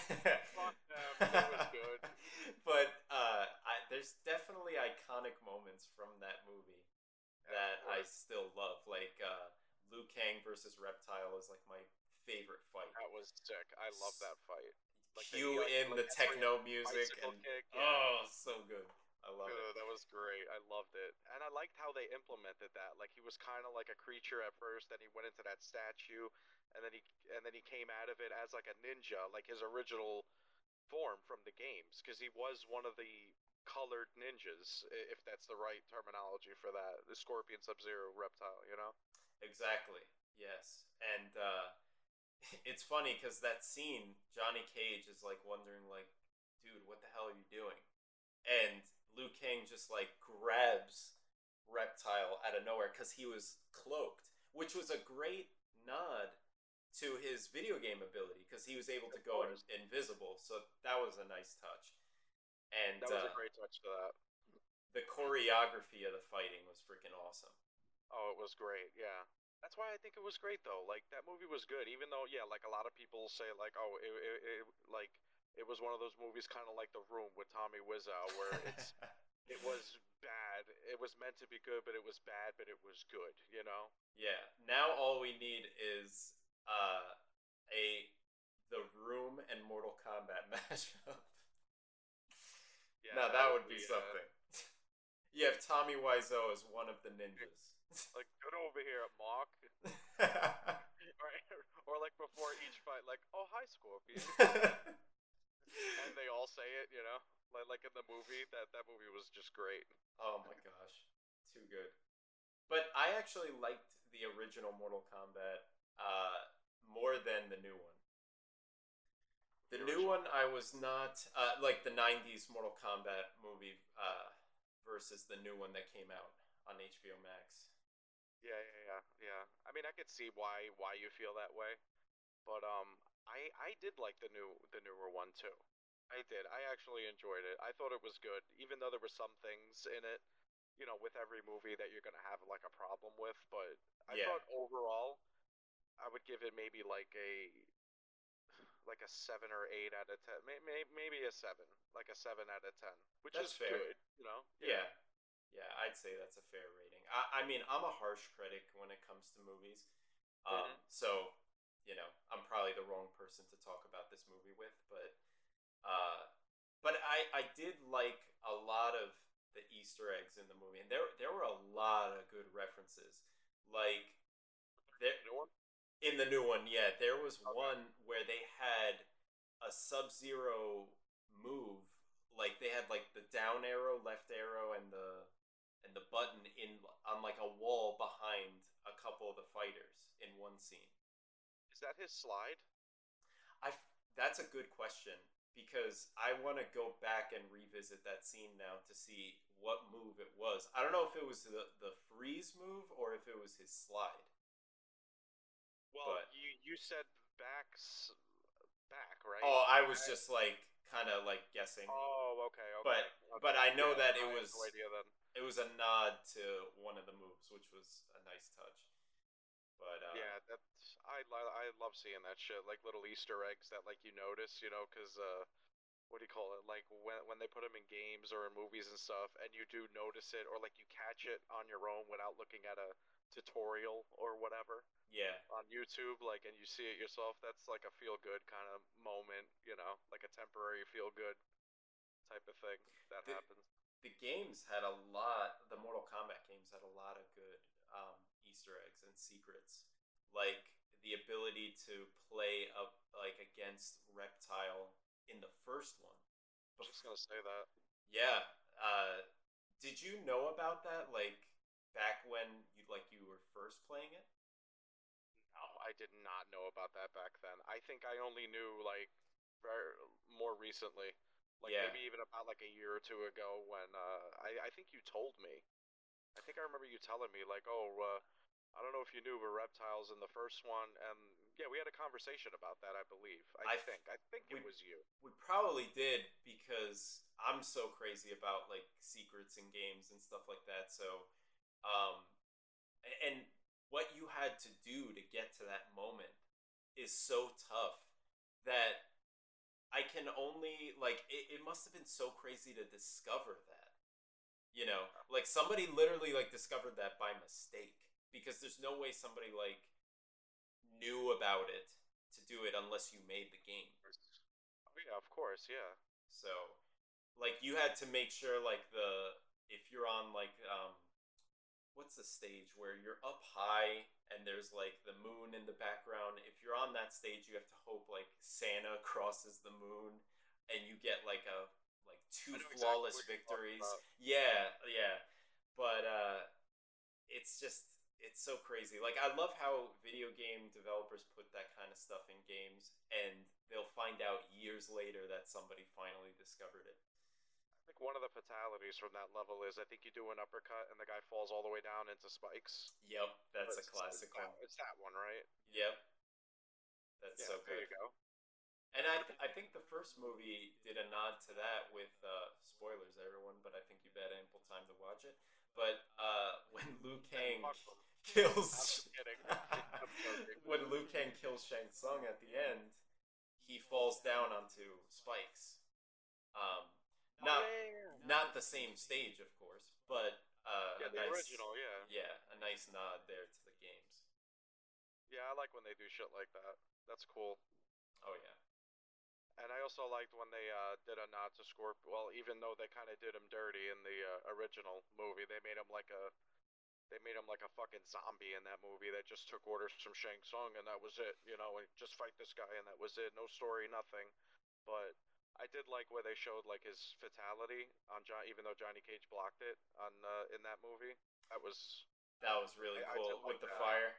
Fuck was good. but uh, I, there's definitely iconic moments from that movie that I still love. Like uh, Liu Kang versus Reptile is like my favorite fight. that was sick. I love that fight. Like Cue in like the techno music and kick, yeah. oh, so good. I love it. that was great. I loved it, and I liked how they implemented that. Like he was kind of like a creature at first, then he went into that statue, and then he and then he came out of it as like a ninja, like his original form from the games, because he was one of the colored ninjas, if that's the right terminology for that. The Scorpion Sub Zero reptile, you know. Exactly. Yes. And uh, it's funny because that scene, Johnny Cage is like wondering, like, dude, what the hell are you doing? And Liu Kang just like grabs Reptile out of nowhere because he was cloaked, which was a great nod to his video game ability because he was able to go in- invisible. So that was a nice touch. And That was uh, a great touch for that. the choreography of the fighting was freaking awesome. Oh, it was great. Yeah. That's why I think it was great though. Like that movie was good, even though yeah, like a lot of people say like, oh, it, it, it like it was one of those movies kind of like The Room with Tommy Wiseau, where it's it was bad. It was meant to be good, but it was bad, but it was good. You know? Yeah. Now all we need is uh, a the Room and Mortal Kombat mashup. Yeah. now that would be uh, something. you have Tommy Wiseau as one of the ninjas. like get over here, Mark. or, or like before each fight, like, oh hi, Scorpion, and they all say it. You know? Like like in the movie. That that movie was just great. oh my gosh, too good. But I actually liked the original Mortal Kombat uh, more than the new one. The The new one, I was not uh, like the '90s Mortal Kombat movie uh, versus the new one that came out on HBO Max. Yeah, yeah, yeah, yeah. I mean, I could see why why you feel that way, but um, I I did like the new the newer one too. I did. I actually enjoyed it. I thought it was good, even though there were some things in it, you know, with every movie that you're gonna have like a problem with. But I Yeah. thought overall, I would give it maybe like a like a seven or eight out of ten. May, may, maybe a seven, like a seven out of ten, which That's is fair. good. You know? Yeah. Yeah, I'd say that's a fair rating. I, I mean, I'm a harsh critic when it comes to movies. Um, Mhm. So, you know, I'm probably the wrong person to talk about this movie with, but uh, but I, I did like a lot of the Easter eggs in the movie, and there there were a lot of good references. Like there, in the new one, yeah, there was Okay. one where they had a Sub Zero move, like they had like the down arrow, left arrow, and the and the button in on like a wall behind a couple of the fighters in one scene. Is that his slide? I that's a good question because I want to go back and revisit that scene now to see what move it was. I don't know if it was the the freeze move or if it was his slide. Well, But- you you said backs back, right? Oh, I was just like kind of like guessing. Oh, okay, okay. But- okay. but I know that it was- no idea. It was a nod to one of the moves, which was a nice touch. But uh, yeah, that's I I love seeing that shit, like little Easter eggs that like you notice, you know, because uh, what do you call it? Like when when they put them in games or in movies and stuff, and you do notice it, or like you catch it on your own without looking at a tutorial or whatever yeah, on YouTube, like, and you see it yourself. That's like a feel good kind of moment, you know, like a temporary feel good type of thing that The- happens. the games had a lot. The Mortal Kombat games had a lot of good um, Easter eggs and secrets, like the ability to play up like against Reptile in the first one. I'm just gonna say that. Yeah. Uh, did you know about that? Like back when you like you were first playing it? No, I did not know about that back then. I think I only knew like very, more recently, like Yeah. maybe even about like a year or two ago when uh, I I think you told me. I think I remember you telling me like, oh, uh, I don't know if you knew, but reptiles in the first one, and yeah, we had a conversation about that. I believe. I, I think. I think it was you. We probably did because I'm so crazy about like secrets and games and stuff like that. So, um, and what you had to do to get to that moment is so tough that I can only like it, it must have been so crazy to discover that. You know, like somebody literally like discovered that by mistake because there's no way somebody like knew about it to do it unless you made the game. Oh yeah, of course, yeah. So, like, you had to make sure, like, the if you're on like um, what's the stage where you're up high and there's like the moon in the background. If you're on that stage, you have to hope like Santa crosses the moon and you get like a like two exactly flawless talking victories. Yeah, yeah. But uh, it's just it's so crazy. Like I love how video game developers put that kind of stuff in games, and they'll find out years later that somebody finally discovered it. I think one of the fatalities from that level is I think you do an uppercut and the guy falls all the way down into spikes. Yep, that's a classic one. It's that one, right? Yep, that's yeah, so there good. you go. And I, th- I think the first movie did a nod to that with uh, spoilers, everyone. But I think you've had ample time to watch it. But uh, when Liu Kang kills, I'm just kidding. I'm joking. when Liu Kang kills Shang Tsung at the end, he falls down onto spikes. Um, not Oh, yeah. not the same stage, of course, but uh, Yeah, the nice, original, yeah. Yeah, a nice nod there to the games. Yeah, I like when they do shit like that. That's cool. Oh yeah. And I also liked when they uh, did a nod to Scorp. Well, even though they kind of did him dirty in the uh, original movie, they made him like a, they made him like a fucking zombie in that movie that just took orders from Shang Tsung and that was it. You know, and just fight this guy and that was it. No story, nothing. But I did like where they showed like his fatality on John, even though Johnny Cage blocked it on uh, in that movie. That was That was really I- I cool did with like the that. fire.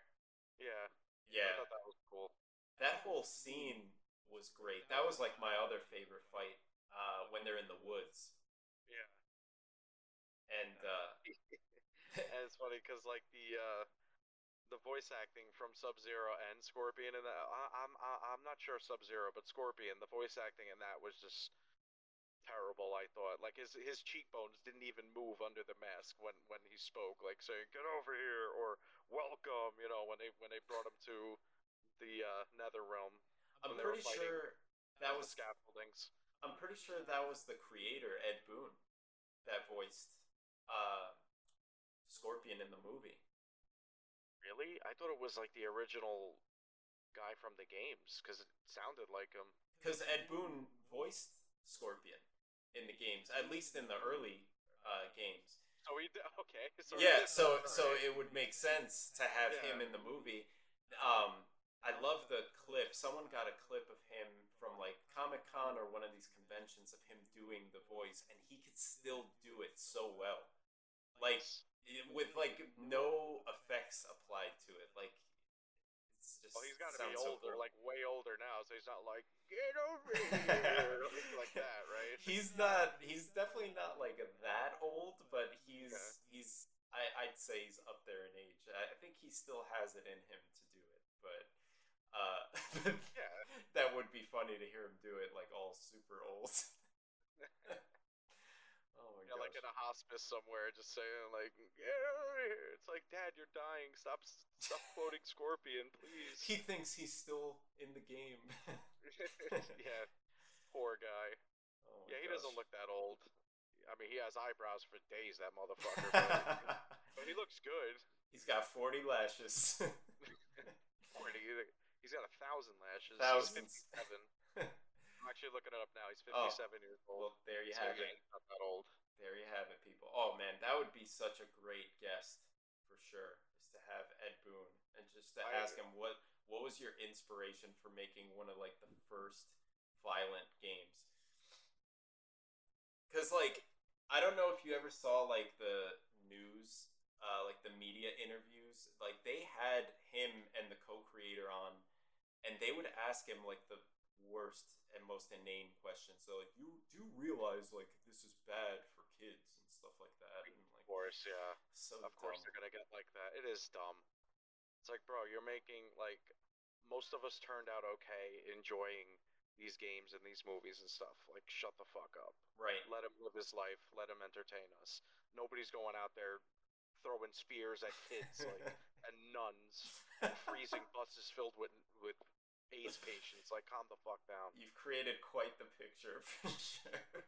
yeah. I Yeah, thought that was cool. that whole scene was great. That was like my other favorite fight uh, when they're in the woods, Yeah. and uh, and it's funny because like the uh, the voice acting from Sub Zero and Scorpion and I, I'm I, I'm not sure Sub Zero, but Scorpion, the voice acting in that was just terrible. I thought like his his cheekbones didn't even move under the mask when when he spoke, like saying "Get over here" or "Welcome," you know, when they when they brought him to the uh, Nether Realm. I'm when they were pretty sure that was scaffoldings. I'm pretty sure that was the creator Ed Boon that voiced uh, Scorpion in the movie. Really? I thought it was like the original guy from the games because it sounded like him. Because Ed Boon voiced Scorpion in the games, at least in the early uh, games. So he okay. So yeah, so so it would make sense to have him in the movie. Um, I love the clip. Someone got a clip of him from like Comic Con or one of these conventions of him doing the voice, and he could still do it so well, like with like no effects applied to it. Like it's just. Well, he's got to be so older, cool. like way older now, so he's not like get over here like that, right? He's not. He's definitely not like that old, but he's Okay. he's. I, I'd say he's up there in age. I think he still has it in him to do it, but uh, Yeah. that would be funny to hear him do it like all super old. oh my Yeah, like in a hospice somewhere, just saying like here. It's like, Dad, you're dying. Stop, stop quoting Scorpion, please. He thinks he's still in the game. yeah, poor guy. Oh Yeah, he doesn't look that old. I mean, he has eyebrows for days, that motherfucker. But, but he looks good. he's got forty lashes. Forty. He's got a thousand lashes. Thousands. He's 57. I'm actually looking it up now. He's Oh, 57 years old. well, there you so have it. not that old. There you have it, people. Oh man, that would be such a great guest for sure. Is to have Ed Boon and just to I- ask him what what was your inspiration for making one of like the first violent games? Because like I don't know if you ever saw like the news, uh, like the media interviews. Like they had him and the co-creator on and they would ask him like the worst and most inane questions. So like, you do realize like this is bad for kids and stuff like that. And like, Of course, yeah. so Of course they're gonna get like that. It is dumb. It's like, bro, you're making like most of us turned out okay, enjoying these games and these movies and stuff. Like, shut the fuck up. right. Let him live his life. Let him entertain us. Nobody's going out there throwing spears at kids like and nuns and freezing buses filled with with AIDS patients. Like, calm the fuck down. You've created quite the picture for sure.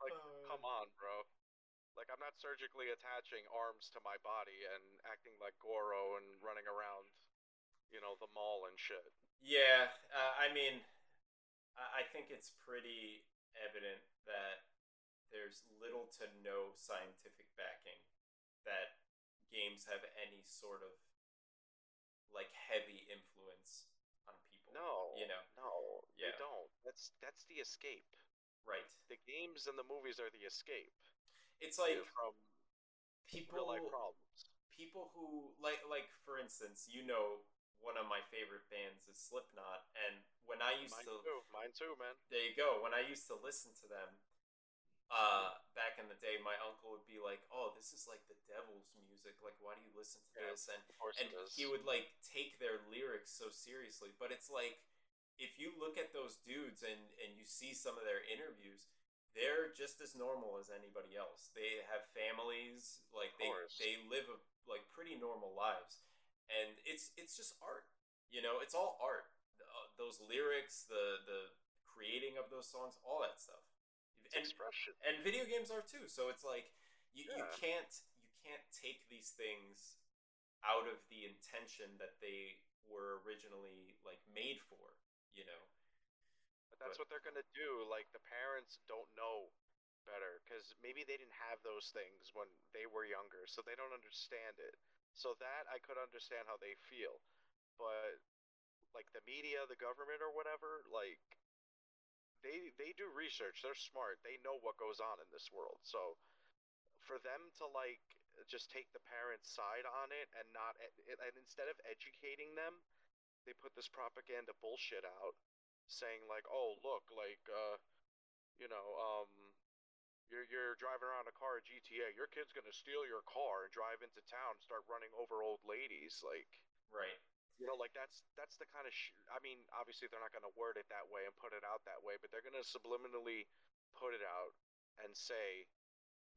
Like, Uh, Come on, bro. Like, I'm not surgically attaching arms to my body and acting like Goro and running around, you know, the mall and shit. Yeah, uh, I mean, I I think it's pretty evident that there's little to no scientific backing that games have any sort of like heavy influence on people. No, You know, no, Yeah. you don't. That's that's the escape. right? The games and the movies are the escape It's like from people life problems. people who like like for instance, you know one of my favorite bands is Slipknot and when I used Mine to too. Mine too, man. there you go. When I used to listen to them, uh, back in the day, my uncle would be like, "Oh, this is like the devil's music. Like, why do you listen to Yeah, this?" And and he would like take their lyrics so seriously. But it's like if you look at those dudes and and you see some of their interviews, they're just as normal as anybody else. They have families, like they they live a, like pretty normal lives, and it's it's just art. You know, it's all art. Uh, those lyrics, the the creating of those songs, all that stuff. It's And expression. and video games are too. So it's like you, you can't you can't take these things out of the intention that they were originally like made for. You know, But that's But- what they're gonna do. Like the parents don't know better because maybe they didn't have those things when they were younger, so they don't understand it. So that I could understand how they feel, but like the media, the government, or whatever, like they they do research. They're smart. They know what goes on in this world. So for them to like just take the parents' side on it and not and instead of educating them, they put this propaganda bullshit out saying like, "Oh, look, like uh you know, um you're you're driving around a car at GTA. Your kid's to steal your car and drive into town and start running over old ladies." Like, right? You know, like that's that's the kind of sh- I mean, obviously they're not going to word it that way and put it out that way, but they're going to subliminally put it out and say,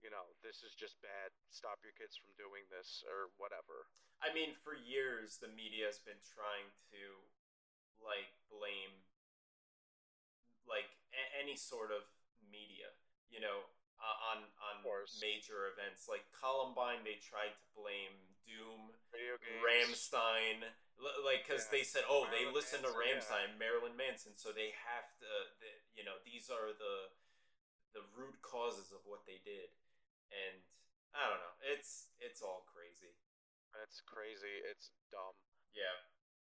you know, this is just bad. Stop your kids from doing this or whatever. I mean, for years the media has been trying to like blame like a- any sort of media, you know, uh, on on major events like Columbine. They tried to blame Doom, Video games. Rammstein, like because Yeah. they said, oh, they Marilyn listen to Manson, yeah. Rammstein, Marilyn Manson, so they have to, the, you know, these are the the root causes of what they did, and I don't know, it's it's all crazy. It's crazy. It's dumb. Yeah.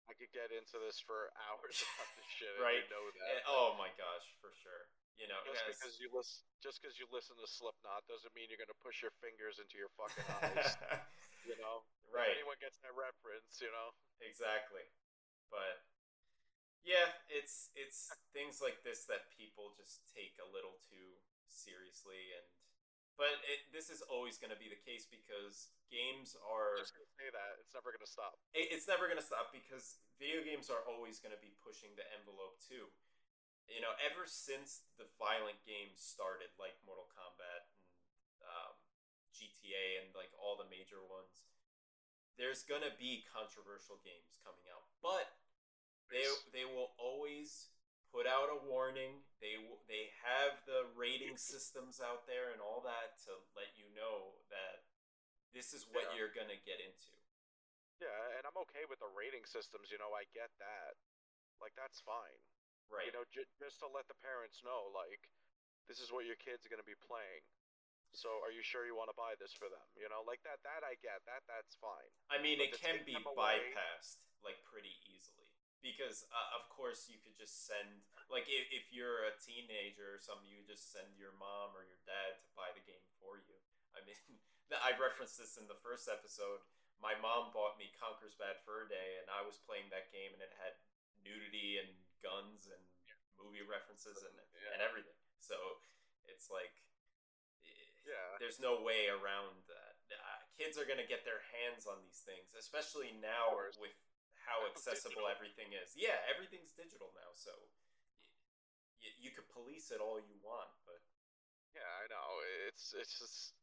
I could get into this for hours about this shit. Right. You know that. Eh, oh my gosh, for sure. You know, Just guys- because you listen, just because you listen to Slipknot doesn't mean you're gonna push your fingers into your fucking eyes. you know, If right, anyone gets that reference, you know. exactly. But yeah, it's it's things like this that people just take a little too seriously, and but it, this is always going to be the case because games are. Just gonna say that it's never gonna stop. it- it's never going to stop because video games are always going to be pushing the envelope too. You know, ever since the violent games started, like Mortal Kombat and um, GTA and like all the major ones, there's going to be controversial games coming out, but they they will always put out a warning. They they have the rating systems out there and all that to let you know that this is what Yeah. you're going to get into. Yeah, and I'm okay with the rating systems. You know, I get that. Like that's fine. Right. You know, j- just to let the parents know, like, this is what your kids are gonna be playing. So, are you sure you want to buy this for them? You know, like that. That I get. That that's fine. I mean, But it can be away- bypassed like pretty easily because, uh, of course, you could just send like if, if you're a teenager or something, you just send your mom or your dad to buy the game for you. I mean, I referenced this in the first episode my mom bought me Conker's Bad Fur Day, and I was playing that game, and it had nudity and guns and movie references and Yeah. and everything. So it's like, Yeah. there's no way around that. Uh, kids are gonna get their hands on these things, especially now with how accessible everything is. Yeah, everything's digital now, so you, you could police it all you want, but Yeah, I know. It's it's just.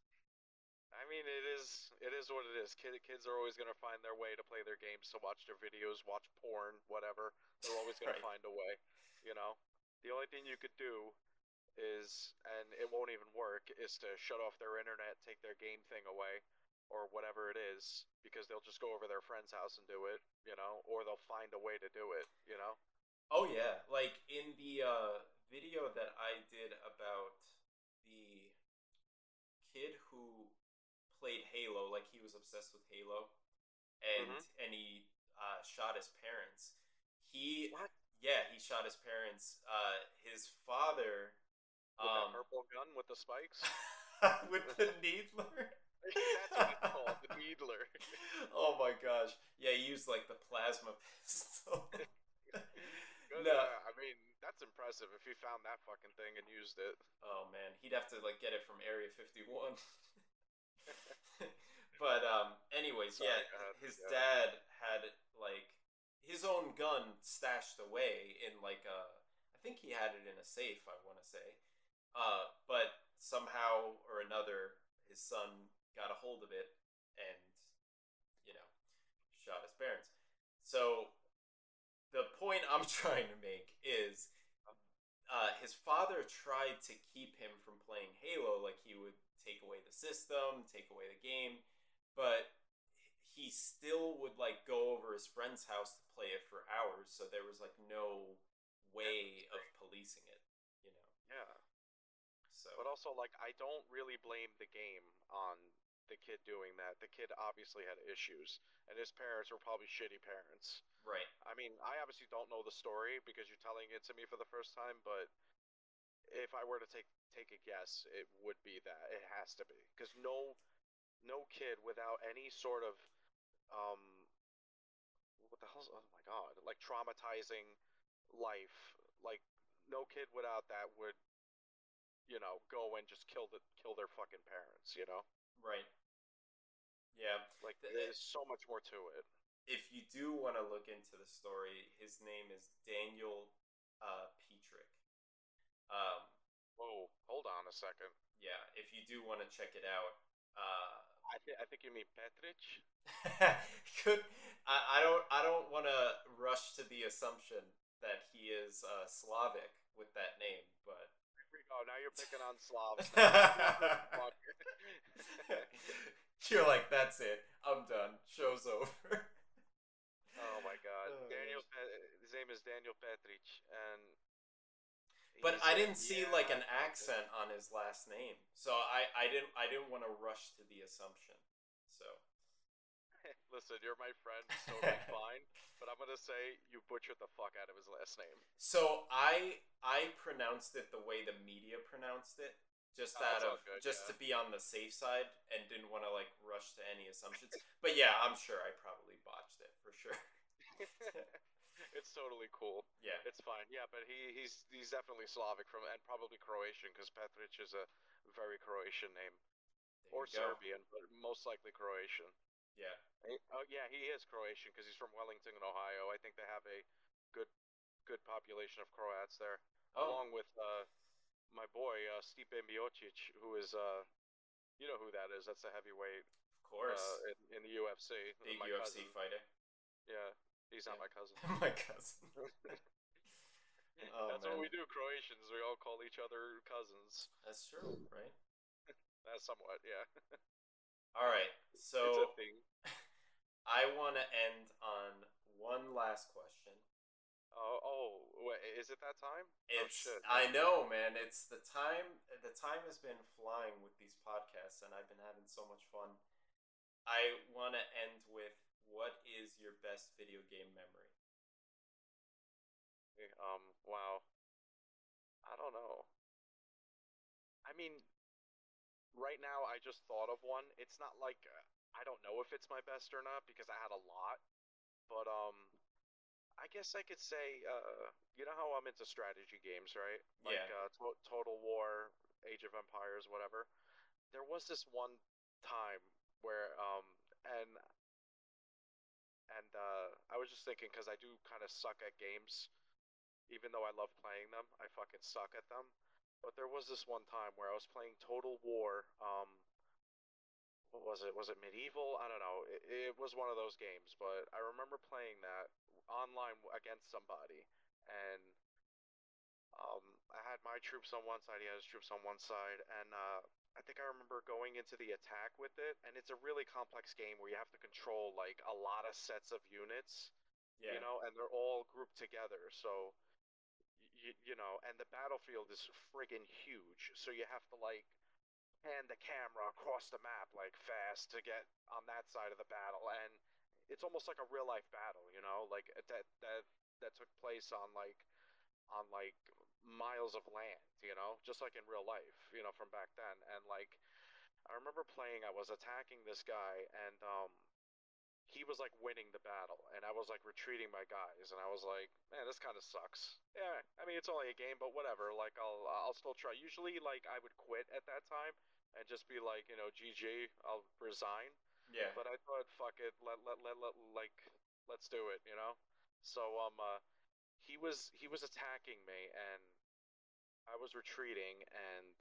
I mean, it is it is what it is. Kid, kids are always gonna find their way to play their games, to watch their videos, watch porn, whatever. They're always gonna find a way. You know, the only thing you could do is, and it won't even work, is to shut off their internet, take their game thing away, or whatever it is, because they'll just go over their friend's house and do it. You know, or they'll find a way to do it. You know. Oh yeah, like in the uh, video that I did about the kid who played Halo, like he was obsessed with Halo, and Mhm. and he uh, shot his parents. He What? yeah, he shot his parents. Uh, his father um, purple gun with the spikes. with the needler. That's what it's called, the needler. oh my gosh! Yeah, he used like the plasma pistol. Good, No. uh, I mean, that's impressive if he found that fucking thing and used it. Oh man, he'd have to like get it from Area 51. but um anyways, Sorry, yeah, his Yeah. dad had like his own gun stashed away in like a I think he had it in a safe, I want to say. Uh but somehow or another his son got a hold of it and you know, shot his parents. So the point I'm trying to make is uh, his father tried to keep him from playing Halo. Like he would take away the system, take away the game, but he still would like go over his friend's house to play it for hours. So there was like no way of policing it, you know. Yeah. So But also, like, I don't really blame the game on the kid doing that. The kid obviously had issues, and his parents were probably shitty parents. right, I mean, I obviously don't know the story because you're telling it to me for the first time, but if I were to take take a guess, it would be that. It has to be because no no kid without any sort of um what the hell's oh my god like traumatizing life like no kid without that would you know go and just kill the kill their fucking parents you know? Right. Yeah, like Th- there's so much more to it. if you do want to look into the story, his name is Daniel uh, Petrick. Um, whoa hold on a second. yeah, if you do want to check it out, uh, I, th- I think you mean Petrich Could I, I don't I don't want to rush to the assumption that he is uh, Slavic with that name, but we go. Now you're picking on Slavs. You're like that's it. I'm done. Show's over. oh my god. Oh, Daniel. His name is Daniel Petrich, and. But I didn't see like an accent on his last name, so I, I didn't I didn't want to rush to the assumption. So Listen, you're my friend. It's totally fine. But I'm gonna say you butchered the fuck out of his last name. so I I pronounced it the way the media pronounced it, just Oh, out of good, just yeah. to be on the safe side, and didn't want to like rush to any assumptions. but yeah, I'm sure I probably botched it for sure. it's totally cool. yeah, It's fine. Yeah, but he he's he's definitely Slavic from and probably Croatian because Petrich is a very Croatian name there or. Serbian, but most likely Croatian. Yeah, Oh yeah, he is Croatian because he's from Wellington, in Ohio. I think they have a good good population of Croats there, oh, along with uh, my boy uh, Stipe Miocic, who is uh, you know who that is? That's a heavyweight of course, uh, in, in the UFC. big my UFC cousin. fighter, Yeah, he's not Yeah. my cousin. my cousin. Oh, That's what we do, Croatians. We all call each other cousins. That's true, right? Uh, somewhat, yeah. All right, so. I want to end on one last question. Oh, oh, wait, is it that time? It's oh. I know, man. It's the time. The time has been flying with these podcasts, and I've been having so much fun. I want to end with what is your best video game memory? Um, wow. I don't know. I mean, right now I just thought of one. It's not like uh, I don't know if it's my best or not because I had a lot, but um, I guess I could say, uh, you know how I'm into strategy games, right? Like Yeah. uh, to- Total War, Age of Empires, whatever. There was this one time where um, and and uh, I was just thinking because I do kind of suck at games, even though I love playing them, I fucking suck at them. But there was this one time where I was playing Total War. Um, what was it? Was it medieval? I don't know. It, it was one of those games, but I remember playing that online against somebody, and um, I had my troops on one side, he had his troops on one side, and uh, I think I remember going into the attack with it, and it's a really complex game where you have to control like a lot of sets of units, Yeah. you know, and they're all grouped together. So, you, you know, and the battlefield is friggin' huge, so you have to like pan the camera across the map like fast to get on that side of the battle, and it's almost like a real life battle, you know, like that that that took place on like on like miles of land, you know, just like in real life, you know, from back then. And like, I remember playing, I was attacking this guy, and um, he was like winning the battle, and I was like retreating my guys, and I was like, man, this kind of sucks. Yeah, I mean, it's only a game, but whatever. Like, I'll I'll still try. Usually, like, I would quit at that time and just be like, you know, GG, I'll resign. Yeah. But I thought, fuck it, let let let, let like let's do it, you know. So um, uh, he was he was attacking me, and I was retreating, and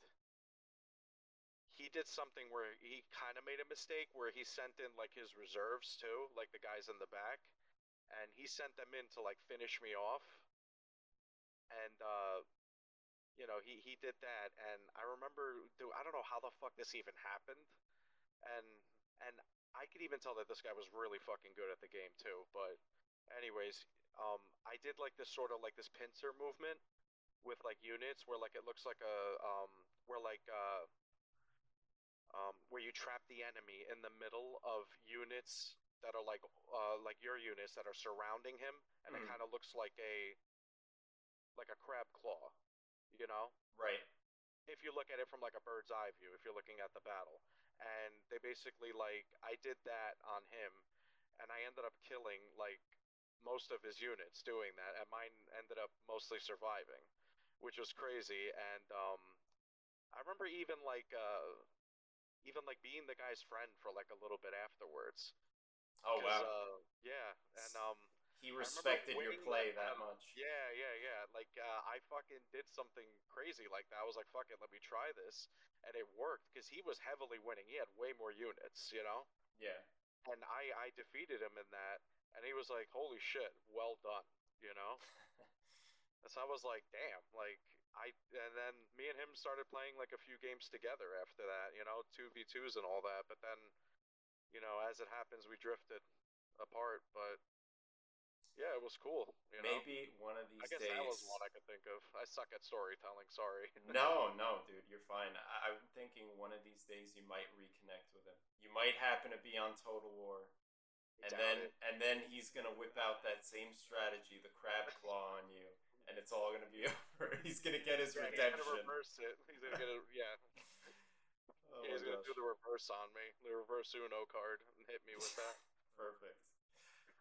he did something where he kind of made a mistake, where he sent in like his reserves too, like the guys in the back, and he sent them in to like finish me off, and uh, you know he he did that, and I remember, dude, I don't know how the fuck this even happened, and and I could even tell that this guy was really fucking good at the game too. But, anyways, um, I did like this sort of like this pincer movement with like units where like it looks like a um where like uh um where you trap the enemy in the middle of units that are like uh like your units that are surrounding him, and it Mhm. kind of looks like a like a crab claw, you know Right. if you look at it from like a bird's eye view, if you're looking at the battle. And they basically like I did that on him and I ended up killing like most of his units doing that and mine ended up mostly surviving, which was crazy and um I remember even like uh even like being the guy's friend for like a little bit afterwards. Oh wow. Uh, yeah, and um He respected your play that that much. yeah, yeah, yeah. Like uh, I fucking did something crazy like that. I was like, "Fuck it, let me try this," and it worked because he was heavily winning. He had way more units, you know. Yeah. And I I defeated him in that, and he was like, "Holy shit, well done," you know. And so I was like, "Damn!" Like I and then me and him started playing like a few games together after that, you know, two v twos and all that. But then, you know, as it happens, we drifted apart. But yeah, it was cool. You know? Maybe one of these I guess days. that was one I could think of. I suck at storytelling. Sorry. no, no, dude, you're fine. I- I'm thinking one of these days you might reconnect with him. You might happen to be on Total War, and Doubt then it. and then he's gonna whip out that same strategy, the crab claw on you, and it's all gonna be over. He's gonna get his yeah, he's redemption. gonna reverse it. He's gonna get a yeah. Oh he's gonna do the reverse on me, the reverse Uno card, and hit me with that. Perfect.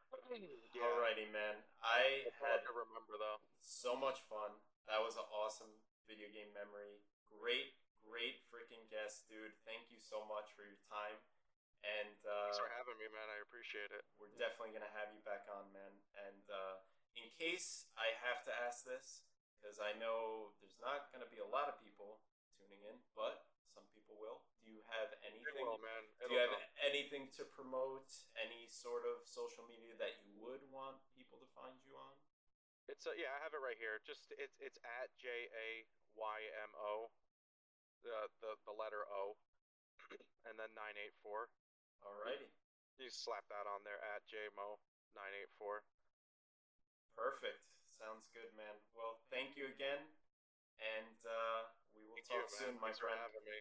yeah. Alrighty, man. I That's had to remember though. so much fun. That was an awesome video game memory. Great, great freaking guest, dude. Thank you so much for your time. And uh, Thanks for having me, man. I appreciate it. we're definitely gonna have you back on, man. And uh, in case I have to ask this, because I know there's not gonna be a lot of people tuning in, but some people will. Do you have anything? will. Do you have come. anything to promote? Any sort of social media that you would want people to find you on? It's a, yeah, I have it right here. Just it's it's at J A Y M O, the the the letter O, and then nine eight four. Alrighty. You slap that on there at JMO nine eight four. Perfect. Sounds good, man. Well, thank you again, and uh, we will thank talk you, soon, man. my Thanks friend. For having me.